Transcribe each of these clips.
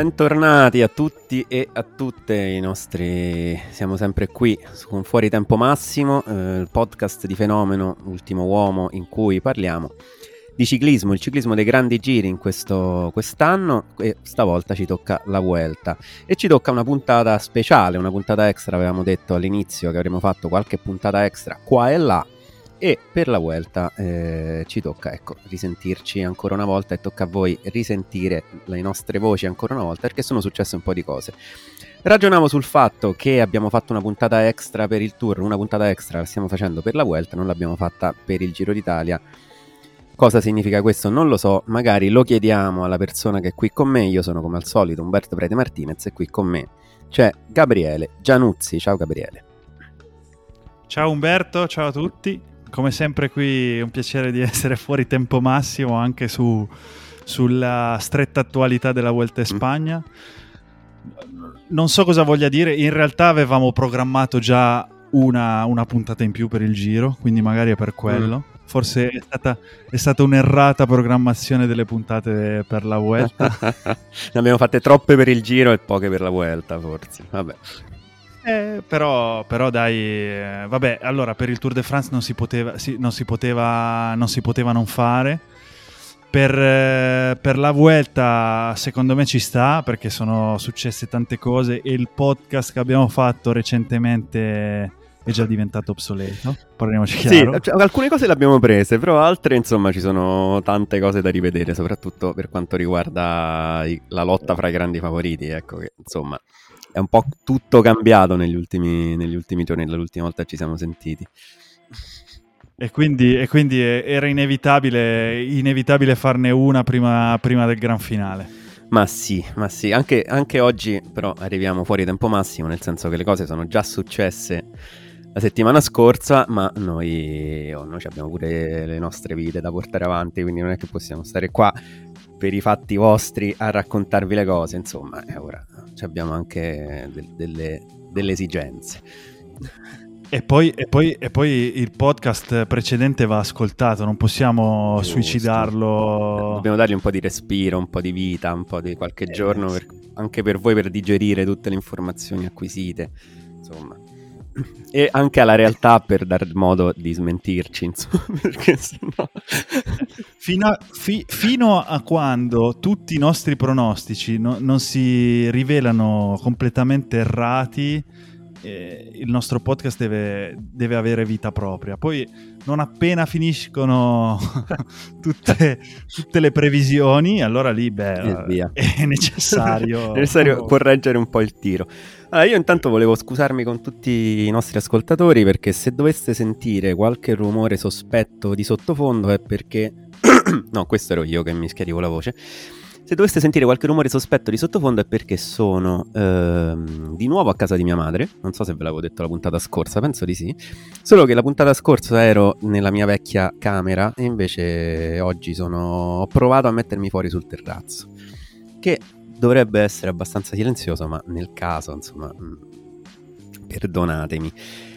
Bentornati a tutti e a tutte i nostri... Siamo sempre qui con Fuori Tempo Massimo, eh, il podcast di Fenomeno, Ultimo Uomo, in cui parliamo di ciclismo, il ciclismo dei grandi giri in questo, quest'anno e stavolta ci tocca la Vuelta. E ci tocca una puntata speciale, una puntata extra, avevamo detto all'inizio che avremmo fatto qualche puntata extra qua e là. E per la Vuelta eh, ci tocca ecco, risentirci ancora una volta e tocca a voi risentire le nostre voci ancora una volta perché sono successe un po' di cose. Ragionavo sul fatto che abbiamo fatto una puntata extra per il tour, una puntata extra la stiamo facendo per la Vuelta, non l'abbiamo fatta per il Giro d'Italia. Cosa significa questo? Non lo so, magari lo chiediamo alla persona che è qui con me. Io sono come al solito Umberto Prete Martinez e qui con me c'è Gabriele Gianuzzi. Ciao Gabriele. Ciao Umberto, ciao a tutti. Come sempre qui è un piacere di essere fuori tempo massimo anche su- sulla stretta attualità della Vuelta in Mm. Spagna. Non so cosa voglia dire, in realtà avevamo programmato già una, una puntata in più per il giro, quindi magari è per quello. Forse è stata, è stata un'errata programmazione delle puntate per la Vuelta. ne abbiamo fatte troppe per il Giro e poche per la Vuelta, forse. Vabbè. Eh, però, però dai, eh, vabbè, allora per il Tour de France non si poteva, sì, non, si poteva, non si poteva non fare. Per, eh, per la Vuelta secondo me ci sta perché sono successe tante cose e il podcast che abbiamo fatto recentemente è già diventato obsoleto. Parliamoci Sì, chiaro. cioè, alcune cose le abbiamo prese, però altre, insomma, ci sono tante cose da rivedere, soprattutto per quanto riguarda la lotta fra i grandi favoriti. Ecco che, insomma, è un po' tutto cambiato negli ultimi, negli ultimi giorni, dall'ultima volta che ci siamo sentiti. E quindi, e quindi eh, era inevitabile, inevitabile farne una prima, prima del gran finale. Ma sì, ma sì, anche, anche oggi però arriviamo fuori tempo massimo, nel senso che le cose sono già successe la settimana scorsa, ma noi, oh, noi abbiamo pure le nostre vite da portare avanti, quindi non è che possiamo stare qua per i fatti vostri a raccontarvi le cose, insomma, e ora ci abbiamo anche del- delle, delle esigenze. E poi, e, poi, e poi il podcast precedente va ascoltato, non possiamo Giusto. suicidarlo. Dobbiamo dargli un po' di respiro, un po' di vita, un po' di qualche Eh, giorno, per- anche per voi per digerire tutte le informazioni acquisite, insomma. E anche alla realtà per dar modo di smentirci, insomma, perché sennò... Fino a, fi- fino a quando tutti i nostri pronostici no- non si rivelano completamente errati, eh, il nostro podcast deve, deve avere vita propria. Poi, non appena finiscono tutte, tutte le previsioni, allora lì beh, è necessario. È necessario correggere un po' il tiro. Allora, io intanto volevo scusarmi con tutti i nostri ascoltatori perché se doveste sentire qualche rumore sospetto di sottofondo è perché... no, questo ero io che mi schiarivo la voce. Se doveste sentire qualche rumore sospetto di sottofondo è perché sono ehm, di nuovo a casa di mia madre. Non so se ve l'avevo detto la puntata scorsa, penso di sì. Solo che la puntata scorsa ero nella mia vecchia camera e invece oggi sono... ho provato a mettermi fuori sul terrazzo. Che dovrebbe essere abbastanza silenzioso, ma nel caso, insomma, mh, perdonatemi.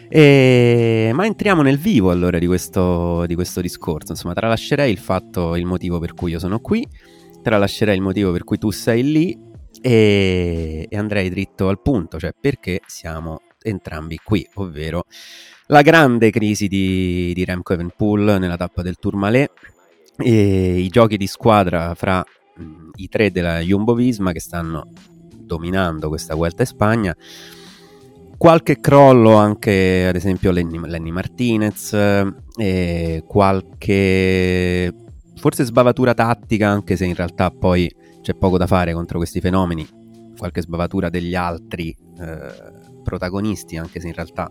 E- Ma entriamo nel vivo allora di questo, di questo discorso. Insomma, tralascerei il fatto, il motivo per cui io sono qui, tralascerei il motivo per cui tu sei lì e, e andrei dritto al punto, cioè perché siamo entrambi qui, ovvero la grande crisi di, di Remco Evenpool nella tappa del Tourmalet i giochi di squadra fra mh, i tre della Jumbo Visma che stanno dominando questa Vuelta in Spagna. Qualche crollo anche, ad esempio, Lenny, Lenny Martinez, e qualche forse sbavatura tattica, anche se in realtà poi c'è poco da fare contro questi fenomeni, qualche sbavatura degli altri eh, protagonisti, anche se in realtà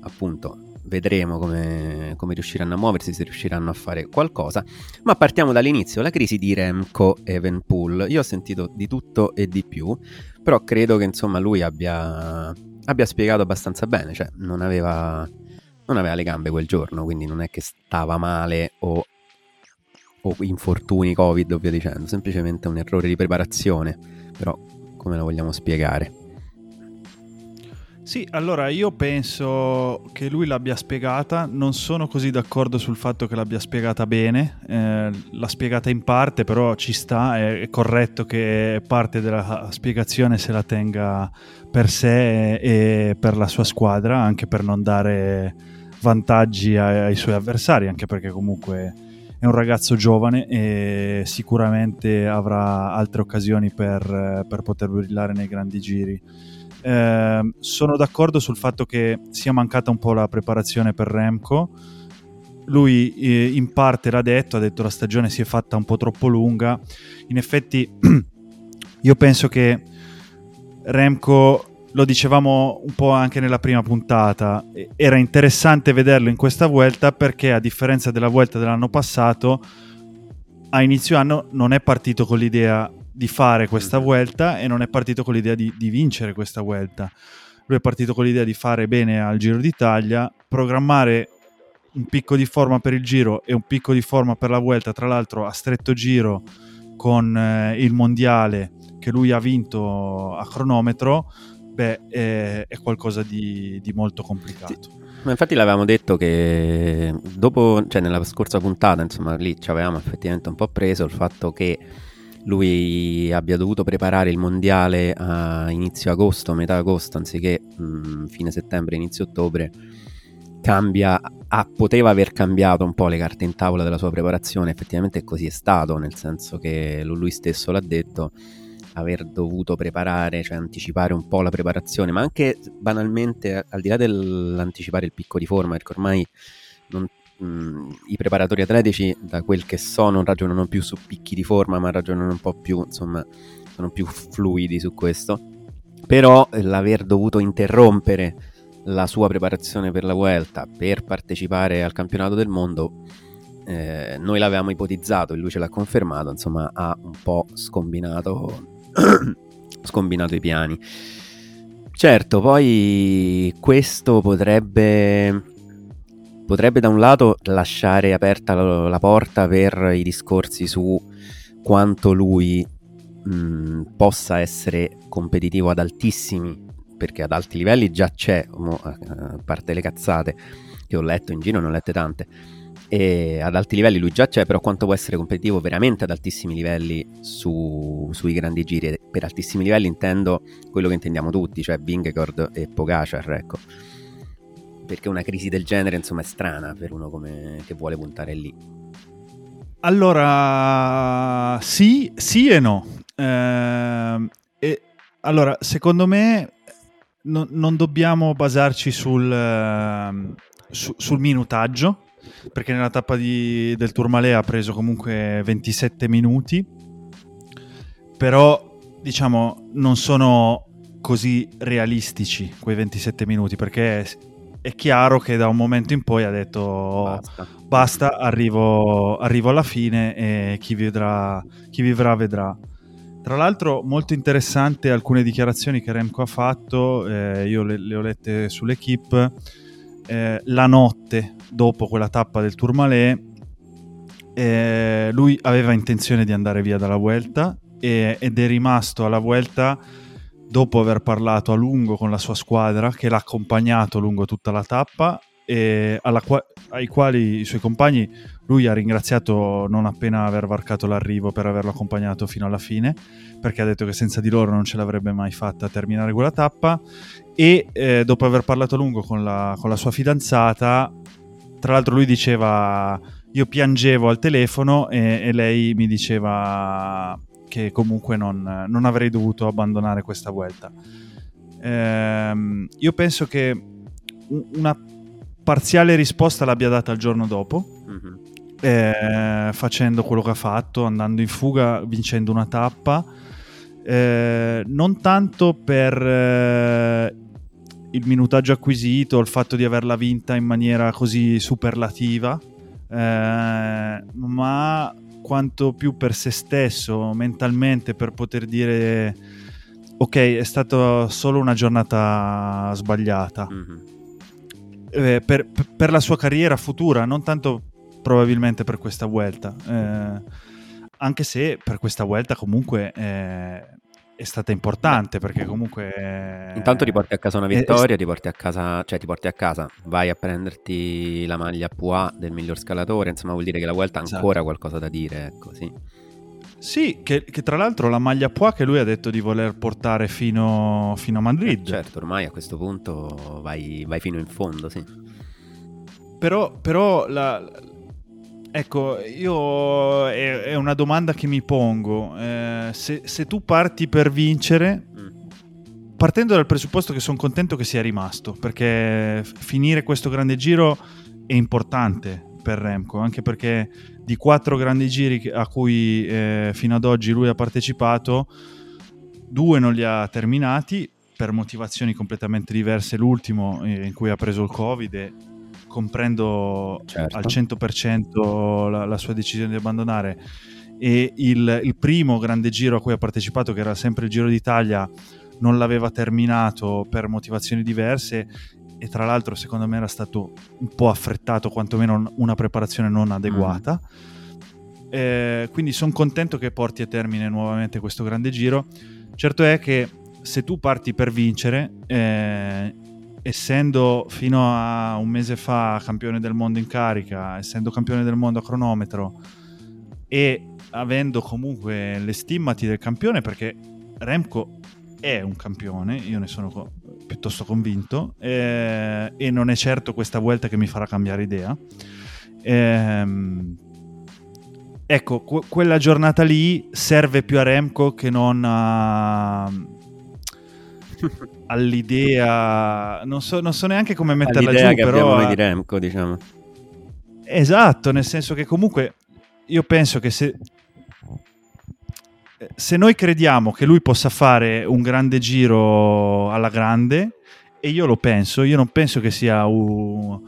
appunto vedremo come, come, riusciranno a muoversi, se riusciranno a fare qualcosa. Ma partiamo dall'inizio, la crisi di Remco Evenpool. Io ho sentito di tutto e di più, però credo che insomma lui abbia, abbia spiegato abbastanza bene, cioè non aveva, non aveva le gambe quel giorno, quindi non è che stava male o, o infortuni Covid o via dicendo, semplicemente un errore di preparazione, però come lo vogliamo spiegare? Sì, allora io penso che lui l'abbia spiegata, non sono così d'accordo sul fatto che l'abbia spiegata bene, eh, l'ha spiegata in parte, però ci sta, è, è, corretto che parte della spiegazione se la tenga per sé e, e per la sua squadra, anche per non dare vantaggi ai, ai suoi avversari, anche perché comunque è un ragazzo giovane e sicuramente avrà altre occasioni per, per poter brillare nei grandi giri. Eh, sono d'accordo sul fatto che sia mancata un po' la preparazione per Remco. Lui eh, in parte l'ha detto, ha detto la stagione si è fatta un po' troppo lunga. In effetti io penso che Remco, lo dicevamo un po' anche nella prima puntata, era interessante vederlo in questa vuelta perché a differenza della vuelta dell'anno passato, a inizio anno non è partito con l'idea di fare questa vuelta e non è partito con l'idea di, di, vincere questa vuelta. Lui è partito con l'idea di fare bene al Giro d'Italia, programmare un picco di forma per il Giro e un picco di forma per la vuelta, tra l'altro a stretto giro con eh, il mondiale che lui ha vinto a cronometro, beh, è, è qualcosa di, di, molto complicato. Ma infatti l'avevamo detto che dopo, cioè nella scorsa puntata, insomma, lì ci avevamo effettivamente un po' preso il fatto che lui abbia dovuto preparare il mondiale a inizio agosto, metà agosto, anziché mh, fine settembre, inizio ottobre, cambia, ah, poteva aver cambiato un po' le carte in tavola della sua preparazione, effettivamente così è stato, nel senso che lui stesso l'ha detto, aver dovuto preparare, cioè anticipare un po' la preparazione, ma anche banalmente, al di là dell'anticipare il picco di forma, perché ormai non, mh, i preparatori atletici, da quel che so, non ragionano più su picchi di forma, ma ragionano un po' più, insomma, sono più fluidi su questo. Però eh, l'aver dovuto interrompere la sua preparazione per la Vuelta per partecipare al campionato del mondo, eh, noi l'avevamo ipotizzato e lui ce l'ha confermato, insomma, ha un po' scombinato, scombinato i piani. Certo, poi questo potrebbe potrebbe da un lato lasciare aperta la, la porta per i discorsi su quanto lui mh, possa essere competitivo ad altissimi, perché ad alti livelli già c'è, a parte le cazzate che ho letto in giro, ne ho lette tante, e ad alti livelli lui già c'è, però quanto può essere competitivo veramente ad altissimi livelli su, sui grandi giri. Per altissimi livelli intendo quello che intendiamo tutti, cioè Vingegaard e Pogacar, ecco perché una crisi del genere insomma è strana per uno come, che vuole puntare lì. Allora, sì, sì e no. Eh, e, allora, secondo me no, non dobbiamo basarci sul, uh, su, sul minutaggio, perché nella tappa di, del Tourmalet ha preso comunque 27 minuti, però diciamo non sono così realistici quei 27 minuti, perché è chiaro che da un momento in poi ha detto basta, basta arrivo, arrivo, alla fine e chi, vedrà, chi vivrà vedrà. Tra l'altro molto interessante alcune dichiarazioni che Remco ha fatto, eh, io le, le, ho lette sull'equipe, eh, la notte dopo quella tappa del Tourmalet eh, lui aveva intenzione di andare via dalla Vuelta e, ed è rimasto alla Vuelta dopo aver parlato a lungo con la sua squadra che l'ha accompagnato lungo tutta la tappa e qua- ai quali i suoi compagni lui ha ringraziato non appena aver varcato l'arrivo per averlo accompagnato fino alla fine perché ha detto che senza di loro non ce l'avrebbe mai fatta a terminare quella tappa e eh, dopo aver parlato a lungo con la, con la sua fidanzata tra l'altro lui diceva io piangevo al telefono e, e lei mi diceva che comunque non, non avrei dovuto abbandonare questa vuelta. Ehm, io penso che un- una parziale risposta l'abbia data il giorno dopo, Mhm. eh, facendo quello che ha fatto, andando in fuga, vincendo una tappa. Eh, non tanto per eh, il minutaggio acquisito, il fatto di averla vinta in maniera così superlativa, eh, ma quanto più per se stesso, mentalmente, per poter dire ok, è stata solo una giornata sbagliata Mhm. eh, per, per la sua carriera futura, non tanto probabilmente per questa vuelta. Eh, anche se per questa vuelta comunque eh, è stata importante perché comunque... eh, Intanto ti porti a casa una è- è- vittoria, ti porti a casa, cioè ti porti a casa, vai a prenderti la maglia PUA del miglior scalatore, insomma vuol dire che la Vuelta ha Esatto. ancora qualcosa da dire, ecco, sì. Sì, che, che tra l'altro la maglia Poix che lui ha detto di voler portare fino, fino a Madrid. Certo, ormai a questo punto vai, vai fino in fondo, sì. Però, però la- ecco, io è, è una domanda che mi pongo. Eh, se, se tu parti per vincere, Mm. partendo dal presupposto che sono contento che sia rimasto, perché finire questo grande giro è importante per Remco, anche perché di quattro grandi giri a cui eh, fino ad oggi lui ha partecipato, due non li ha terminati per motivazioni completamente diverse. L'ultimo eh, in cui ha preso il Covid e comprendo Certo. al 100% la, la sua decisione di abbandonare. E il, il primo grande giro a cui ha partecipato che era sempre il Giro d'Italia non l'aveva terminato per motivazioni diverse e tra l'altro secondo me era stato un po' affrettato quantomeno una preparazione non adeguata. Eh, quindi sono contento che porti a termine nuovamente questo grande giro. Certo è che se tu parti per vincere eh, essendo fino a un mese fa campione del mondo in carica, essendo campione del mondo a cronometro e avendo comunque le stimmati del campione, perché Remco è un campione, io ne sono piuttosto convinto, eh, e non è certo questa vuelta che mi farà cambiare idea. Ehm, ecco, que- quella giornata lì serve più a Remco che non a all'idea non so, non so neanche come metterla L'idea giù che abbiamo però noi a- di Remco, diciamo. esatto nel senso che comunque io penso che se se noi crediamo che lui possa fare un grande giro alla grande e io lo penso io non penso che sia u-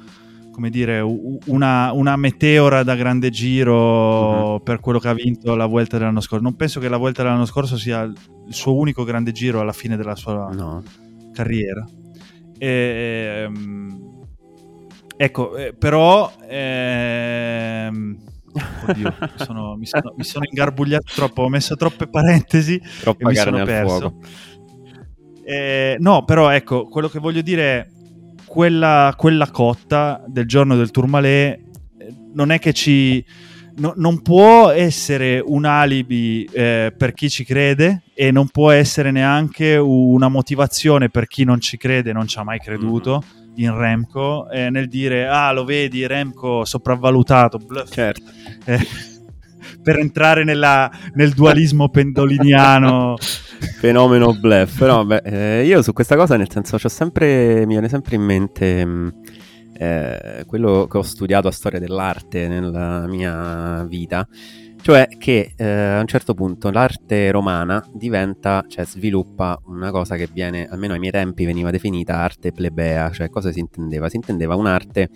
come dire una, una meteora da grande giro Mhm. per quello che ha vinto la Vuelta dell'anno scorso non penso che la Vuelta dell'anno scorso sia il suo unico grande giro alla fine della sua No. Carriera. Ehm, ecco, eh, però... ehm, oddio, mi sono, mi, sono, mi sono ingarbugliato troppo, ho messo troppe parentesi e Troppa mi carne sono perso. Eh, no, però ecco, quello che voglio dire è quella, quella cotta del giorno del Tourmalet eh, non è che ci... no- non può essere un alibi eh, per chi ci crede e non può essere neanche una motivazione per chi non ci crede, non ci ha mai creduto in Remco, eh, nel dire ah lo vedi Remco sopravvalutato, bluff Certo. eh, per entrare nella- nel dualismo pendoliniano. Fenomeno bluff. Però vabbè, eh, io su questa cosa, nel senso, sempre, mi viene sempre in mente mh, eh, quello che ho studiato a storia dell'arte nella mia vita. Cioè che eh, a un certo punto l'arte romana diventa, cioè sviluppa una cosa che viene, almeno ai miei tempi, veniva definita arte plebea. Cioè cosa si intendeva? Si intendeva un'arte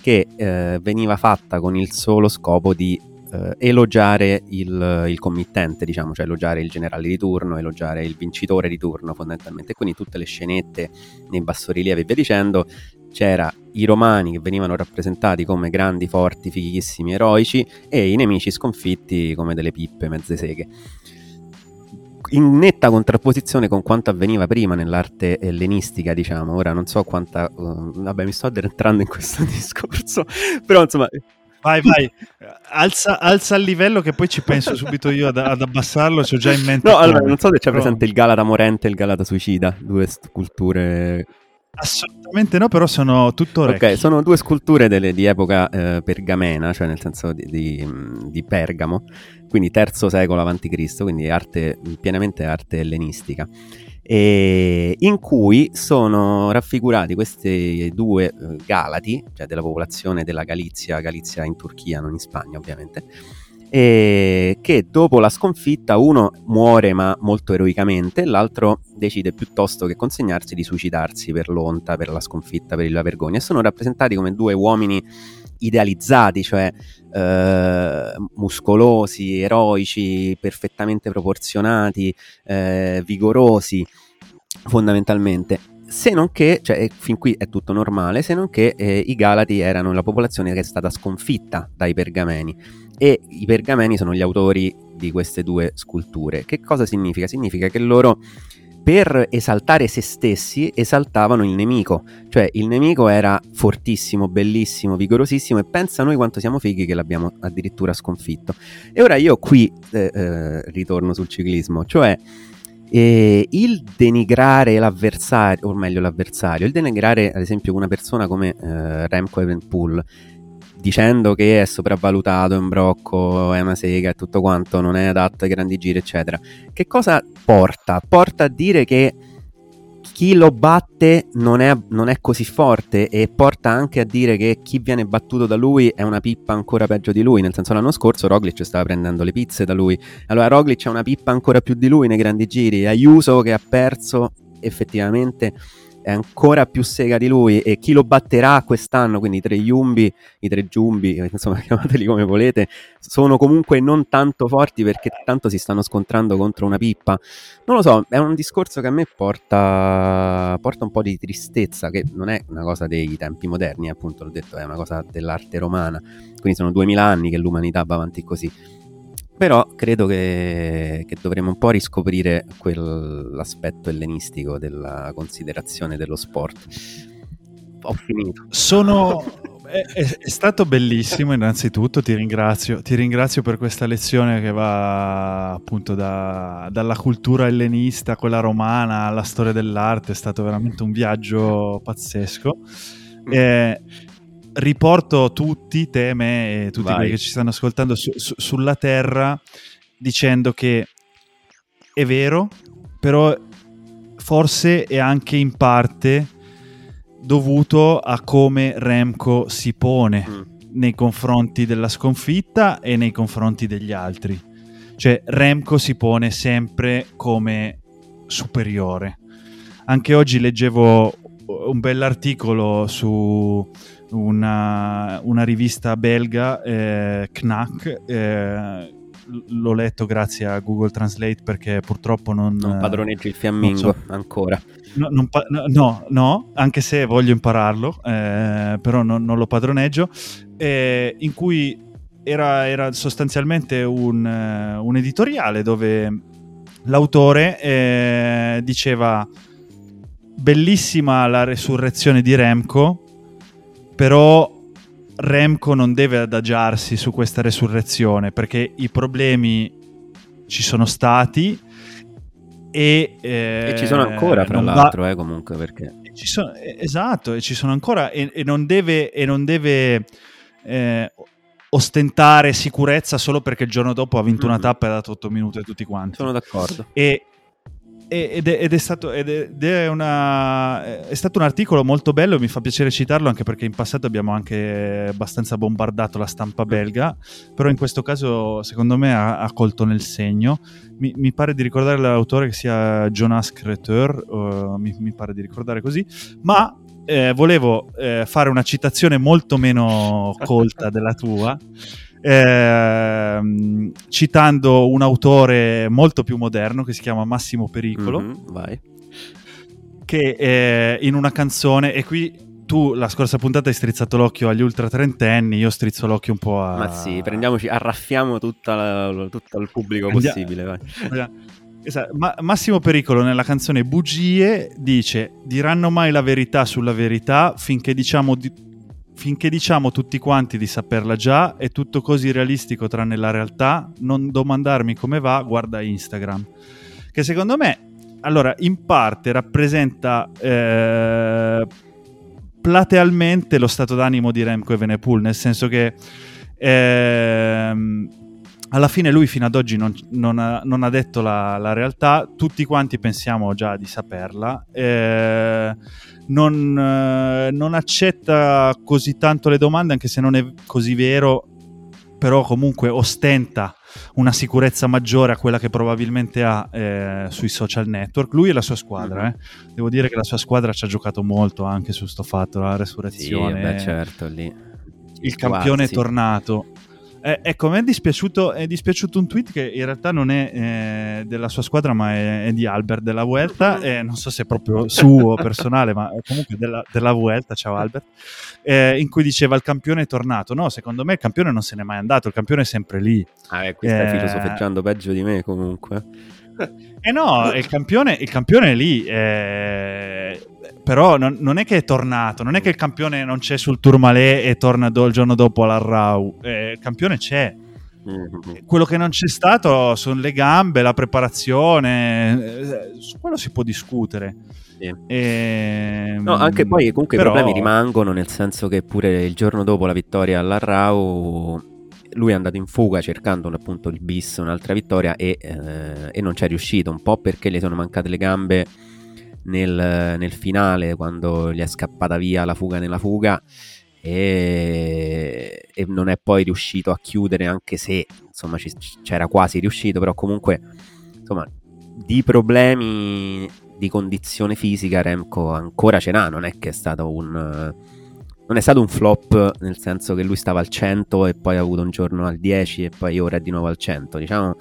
che eh, veniva fatta con il solo scopo di eh, elogiare il, il committente, diciamo, cioè elogiare il generale di turno, elogiare il vincitore di turno fondamentalmente. Quindi tutte le scenette nei bassorilievi e via dicendo, c'era i romani che venivano rappresentati come grandi, forti, fighissimi, eroici e i nemici sconfitti come delle pippe mezze seghe. In netta contrapposizione con quanto avveniva prima nell'arte ellenistica, diciamo, ora non so quanta... uh, vabbè, mi sto addentrando in questo discorso, però insomma... Vai, vai, alza, alza il livello che poi ci penso subito io ad, ad abbassarlo, ho già in mente. No, allora, non so se c'è presente il Galata morente e il Galata suicida, due sculture Assolutamente no, però sono tutto orecchi. Ok, sono due sculture delle- di epoca eh, pergamena, cioè nel senso di, di, di Pergamo, quindi terzo secolo a.C., quindi arte, pienamente arte ellenistica, in cui sono raffigurati questi due eh, Galati, cioè della popolazione della Galizia, Galizia in Turchia, non in Spagna ovviamente, e che dopo la sconfitta uno muore ma molto eroicamente, l'altro decide piuttosto che consegnarsi di suicidarsi per l'onta, per la sconfitta, per la vergogna. E sono rappresentati come due uomini idealizzati, cioè eh, muscolosi, eroici, perfettamente proporzionati, eh, vigorosi, fondamentalmente. Se non che, cioè fin qui è tutto normale, se non che eh, i Galati erano la popolazione che è stata sconfitta dai Pergameni e i pergameni sono gli autori di queste due sculture. Che cosa significa? Significa che loro per esaltare se stessi esaltavano il nemico, cioè il nemico era fortissimo, bellissimo, vigorosissimo e pensa noi quanto siamo fighi che l'abbiamo addirittura sconfitto. E ora io qui eh, eh, ritorno sul ciclismo, cioè eh, il denigrare l'avversario, o meglio l'avversario, il denigrare ad esempio una persona come eh, Remco Evenpool dicendo che è sopravvalutato, è un brocco, è una sega e tutto quanto, non è adatto ai grandi giri, eccetera. Che cosa porta? Porta a dire che chi lo batte non è, non è così forte e porta anche a dire che chi viene battuto da lui è una pippa ancora peggio di lui, nel senso l'anno scorso Roglic stava prendendo le pizze da lui, allora Roglic è una pippa ancora più di lui nei grandi giri, Ayuso che ha perso effettivamente è ancora più sega di lui e chi lo batterà quest'anno, quindi i tre Yumbi, i tre Giumbi, insomma chiamateli come volete, sono comunque non tanto forti perché tanto si stanno scontrando contro una pippa. Non lo so, è un discorso che a me porta, porta un po' di tristezza, che non è una cosa dei tempi moderni, appunto l'ho detto, è una cosa dell'arte romana, quindi sono duemila anni che l'umanità va avanti così. Però credo che, che dovremmo un po' riscoprire quell'aspetto ellenistico della considerazione dello sport. Ho finito. Sono... È, è- stato bellissimo innanzitutto, ti ringrazio, ti ringrazio per questa lezione che va appunto da- dalla cultura ellenista, quella romana, alla storia dell'arte, è stato veramente un viaggio pazzesco. Eh, riporto tutti, te, me e tutti Vai. quelli che ci stanno ascoltando su- su- sulla terra dicendo che è vero, però forse è anche in parte dovuto a come Remco si pone Mm. nei confronti della sconfitta e nei confronti degli altri. Cioè Remco si pone sempre come superiore. Anche oggi leggevo un bell'articolo su una, una rivista belga, eh, Knack. eh, l'ho letto grazie a Google Translate perché purtroppo non, Non padroneggi il fiammingo so. ancora. No, pa- no, no, no, anche se voglio impararlo, eh, però non, non lo padroneggio, eh, in cui era, era sostanzialmente un, eh, un editoriale dove l'autore eh, diceva bellissima la resurrezione di Remco, però Remco non deve adagiarsi su questa resurrezione perché i problemi ci sono stati e, eh, e ci sono ancora, fra non va- l'altro, eh, comunque, perché... ci sono- esatto, e ci sono ancora e, e non deve, e non deve eh, ostentare sicurezza solo perché il giorno dopo ha vinto una Mhm. tappa e ha dato 8 minuti a tutti quanti. Sono d'accordo. E- ed, è, ed è stato, ed è, una- è stato un articolo molto bello, mi fa piacere citarlo anche perché in passato abbiamo anche abbastanza bombardato la stampa belga, però in questo caso secondo me ha, ha colto nel segno. Mi, mi pare di ricordare l'autore che sia Jonas Creteur, eh, mi, mi pare di ricordare così, ma eh, volevo eh, fare una citazione molto meno colta della tua, ehm, citando un autore molto più moderno che si chiama Massimo Pericolo, Mhm, vai. che eh, in una canzone, e qui tu la scorsa puntata hai strizzato l'occhio agli ultra trentenni, io strizzo l'occhio un po' a... Ma sì, prendiamoci, arraffiamo tutta la- tutto il pubblico Andia- possibile. Vai. Esatto. Ma- Massimo Pericolo nella canzone Bugie dice diranno mai la verità sulla verità finché diciamo, di- finché diciamo tutti quanti di saperla già è tutto così realistico tranne la realtà non domandarmi come va guarda Instagram. Che secondo me allora, in parte rappresenta eh, platealmente lo stato d'animo di Remco Evenepoel, nel senso che ehm, alla fine lui fino ad oggi non, non ha, non ha detto la, la realtà, tutti quanti pensiamo già di saperla, eh, non, eh, non accetta così tanto le domande anche se non è così vero, però comunque ostenta una sicurezza maggiore a quella che probabilmente ha eh, sui social network. Lui e la sua squadra, eh. devo dire che la sua squadra ci ha giocato molto anche su sto fatto, la Sì, resurrezione, beh, certo, lì. il campione è Quasi. tornato. Eh, ecco, mi è dispiaciuto, è dispiaciuto un tweet che in realtà non è eh, della sua squadra, ma è, è di Albert della Vuelta. eh, non so se è proprio suo personale, ma comunque della, della Vuelta. Ciao Albert. eh, in cui diceva il campione è tornato. No, secondo me il campione non se n'è mai andato, il campione è sempre lì. Ah, qui stai Eh, filosofeggiando peggio di me comunque. Eh no, il campione, il campione è lì, eh, però non, non è che è tornato, non è che il campione non c'è sul Tourmalet e torna do- il giorno dopo all'Arrau, eh, il campione c'è. Mhm. Quello che non c'è stato sono le gambe, la preparazione, eh, su quello si può discutere. Sì. Ehm, No, anche poi comunque però- i problemi rimangono, nel senso che pure il giorno dopo la vittoria all'Arrau lui è andato in fuga cercando appunto il bis, un'altra vittoria e, eh, e non ci è riuscito, un po' perché gli sono mancate le gambe nel, nel finale quando gli è scappata via la fuga nella fuga e, e non è poi riuscito a chiudere anche se insomma ci- c'era quasi riuscito, però comunque insomma di problemi di condizione fisica Remco ancora ce n'ha, non è che è stato un non è stato un flop nel senso che lui stava al 100 e poi ha avuto un giorno al 10 e poi ora è di nuovo al 100, diciamo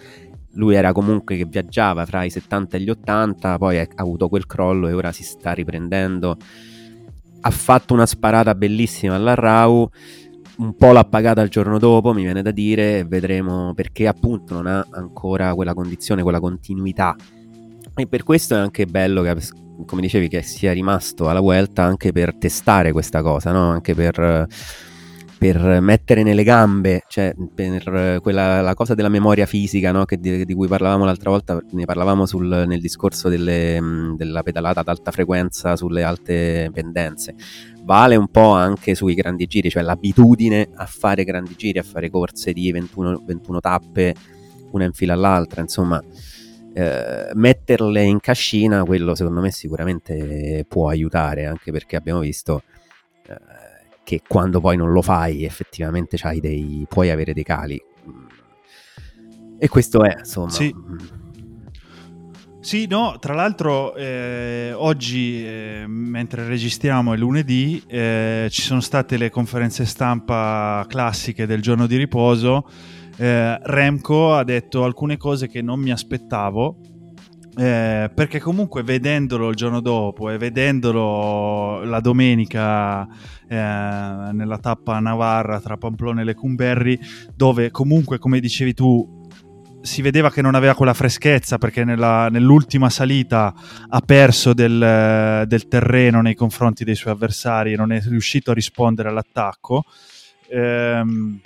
lui era comunque che viaggiava fra i 70 e gli 80, poi ha avuto quel crollo e ora si sta riprendendo. Ha fatto una sparata bellissima all'Arrau, un po' l'ha pagata il giorno dopo, mi viene da dire, vedremo perché appunto non ha ancora quella condizione, quella continuità. E per questo è anche bello che, come dicevi, che sia rimasto alla Vuelta anche per testare questa cosa, no? Anche per, per mettere nelle gambe, cioè per quella, la cosa della memoria fisica, no? Di, di cui parlavamo l'altra volta, ne parlavamo sul- nel discorso delle, della pedalata ad alta frequenza sulle alte pendenze vale un po' anche sui grandi giri, cioè l'abitudine a fare grandi giri, a fare corse di 21, 21 tappe, una in fila all'altra, insomma, eh, metterle in cascina, quello secondo me sicuramente può aiutare, anche perché abbiamo visto eh, che quando poi non lo fai effettivamente dei, puoi avere dei cali. E questo è, insomma... Sì. Sì, no, tra l'altro eh, oggi, eh, mentre registriamo è lunedì, eh, ci sono state le conferenze stampa classiche del giorno di riposo. Eh, Remco ha detto alcune cose che non mi aspettavo, eh, perché comunque vedendolo il giorno dopo e vedendolo la domenica eh, nella tappa Navarra tra Pamplona e Lecumberri, dove comunque, come dicevi tu, si vedeva che non aveva quella freschezza perché nella- nell'ultima salita ha perso del, del terreno nei confronti dei suoi avversari e non è riuscito a rispondere all'attacco. Ehm,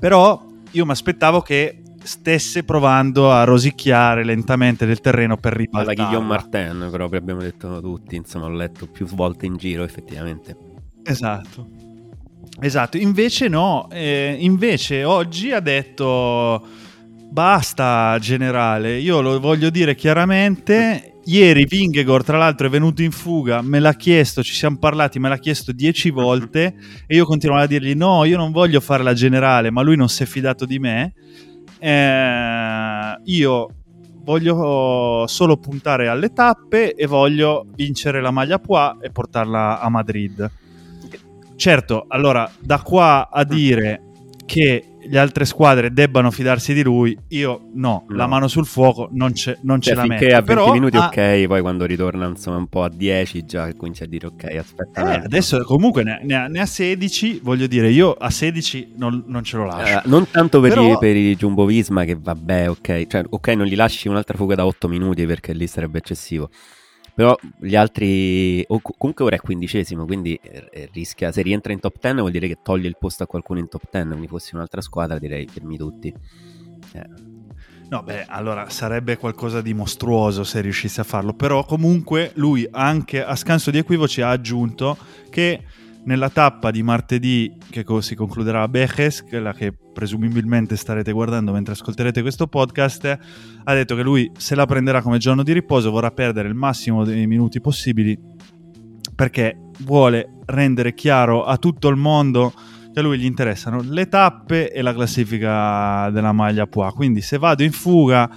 però io mi aspettavo che stesse provando a rosicchiare lentamente del terreno per Alla ribaltarla. Guillaume Martin proprio abbiamo detto tutti, insomma l'ho letto più volte in giro effettivamente. Esatto. Esatto, invece no, eh, invece oggi ha detto basta generale, io lo voglio dire chiaramente, ieri Vingegor tra l'altro è venuto in fuga, me l'ha chiesto, ci siamo parlati, me l'ha chiesto dieci volte e io continuavo a dirgli no, io non voglio fare la generale, ma lui non si è fidato di me, Eh, io voglio solo puntare alle tappe e voglio vincere la maglia Poix e portarla a Madrid. Certo, allora da qua a dire che le altre squadre debbano fidarsi di lui, io no, No. la mano sul fuoco non, ce, non ce Cioè, la finché metto. a 20 Però, minuti ah, ok, poi quando ritorna insomma un po' a 10 già comincia a dire ok, aspetta. eh, adesso comunque ne, ne ha, ne ha 16, voglio dire, io a 16 non, non ce lo lascio. Eh, non tanto per, Però- i, per i Jumbo Visma che vabbè ok, cioè ok non gli lasci un'altra fuga da 8 minuti perché lì sarebbe eccessivo. Però gli altri, o co- comunque ora è quindicesimo, quindi eh, eh, rischia, se rientra in top 10 vuol dire che toglie il posto a qualcuno in top 10, quindi fossi un'altra squadra direi fermi tutti. Eh, No, beh, allora sarebbe qualcosa di mostruoso se riuscisse a farlo, però comunque lui anche a scanso di equivoci ha aggiunto che nella tappa di martedì che si concluderà a Bejes, quella che presumibilmente starete guardando mentre ascolterete questo podcast, ha detto che lui se la prenderà come giorno di riposo, vorrà perdere il massimo dei minuti possibili perché vuole rendere chiaro a tutto il mondo che a lui gli interessano le tappe e la classifica della maglia Pua. Quindi se vado in fuga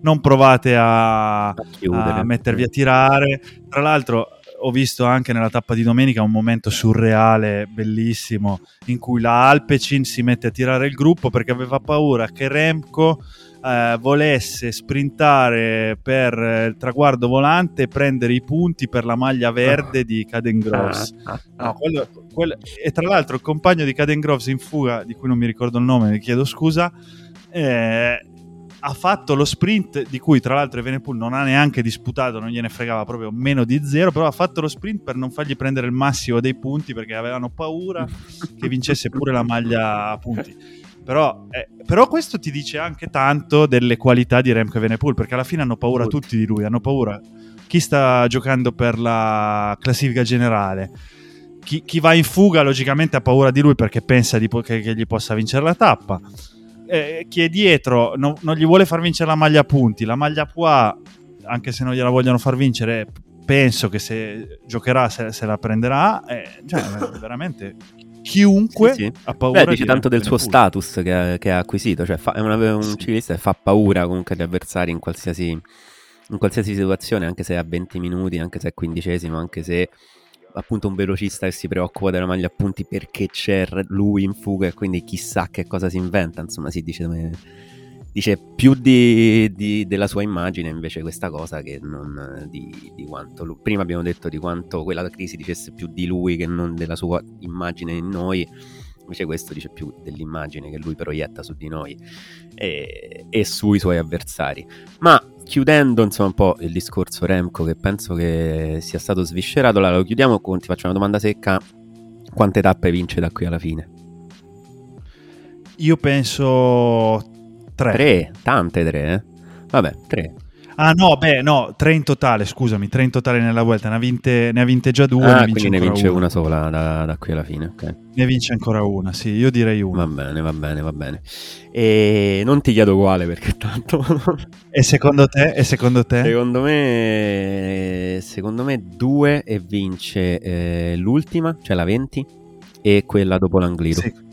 non provate a, chiudere. a mettervi a tirare. Tra l'altro ho visto anche nella tappa di domenica un momento surreale, bellissimo, in cui la Alpecin si mette a tirare il gruppo perché aveva paura che Remco eh, volesse sprintare per eh, il traguardo volante e prendere i punti per la maglia verde di Caden Gross. Ah, ah, ah. No, quello- quello- e tra l'altro il compagno di Caden Groves in fuga, di cui non mi ricordo il nome, vi chiedo scusa, eh, ha fatto lo sprint di cui tra l'altro Evenepoel non ha neanche disputato, non gliene fregava proprio meno di zero, però ha fatto lo sprint per non fargli prendere il massimo dei punti perché avevano paura che vincesse pure la maglia a punti. Però, eh, però questo ti dice anche tanto delle qualità di Remco Evenepoel perché alla fine hanno paura Tutti. di lui, hanno paura chi sta giocando per la classifica generale. Chi, chi va in fuga logicamente ha paura di lui perché pensa po- che, che gli possa vincere la tappa. Eh, chi è dietro non, non gli vuole far vincere la maglia a punti. La maglia Pua, anche se non gliela vogliono far vincere, penso che se giocherà se, se la prenderà. Eh, cioè, veramente chiunque Sì, sì. ha paura Beh, dice di tanto del suo Evenepoel. status che ha, che ha acquisito, cioè fa- è una- un Sì. ciclista che fa paura comunque agli avversari in qualsiasi, in qualsiasi situazione, anche se è a 20 minuti, anche se è quindicesimo, anche se appunto un velocista che si preoccupa della maglia a punti perché c'è lui in fuga e quindi chissà che cosa si inventa, insomma si dice, dice più di, di- della sua immagine invece questa cosa che non di, di quanto lui, prima abbiamo detto di quanto quella crisi dicesse più di lui che non della sua immagine in noi invece questo dice più dell'immagine che lui proietta su di noi e, e sui suoi avversari. Ma chiudendo insomma un po' il discorso Remco che penso che sia stato sviscerato allora lo chiudiamo con ti faccio una domanda secca quante tappe vince da qui alla fine? Io penso tre. Tre, tante tre eh? vabbè tre Ah no, beh, no, tre in totale, scusami, tre in totale nella Vuelta, ne ha vinte, ne ha vinte già due, ah ne vince quindi ne vince una. una sola da, da qui alla fine ok Ne vince ancora una, sì, io direi una. Va bene, va bene, va bene. E non ti chiedo quale perché tanto. E secondo te? E secondo te? secondo me, secondo me due e vince eh, l'ultima, cioè la 20, e quella dopo l'Angliru. Sì.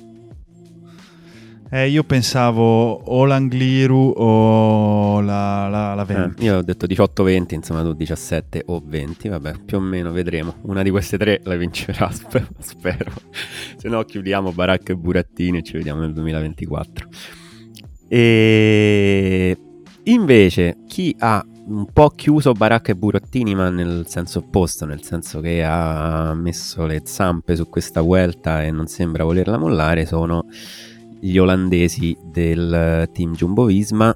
Eh, io pensavo o l'Angliru o la, la, la Eh, 20. io ho detto 18-20, insomma tu 17 o 20, vabbè, più o meno vedremo. Una di queste tre la vincerà, spero. spero. Se no chiudiamo Baracca e Burattini e ci vediamo nel 2024. E invece chi ha un po' chiuso Baracca e Burattini, ma nel senso opposto, nel senso che ha messo le zampe su questa vuelta e non sembra volerla mollare, sono gli olandesi del team Jumbo Visma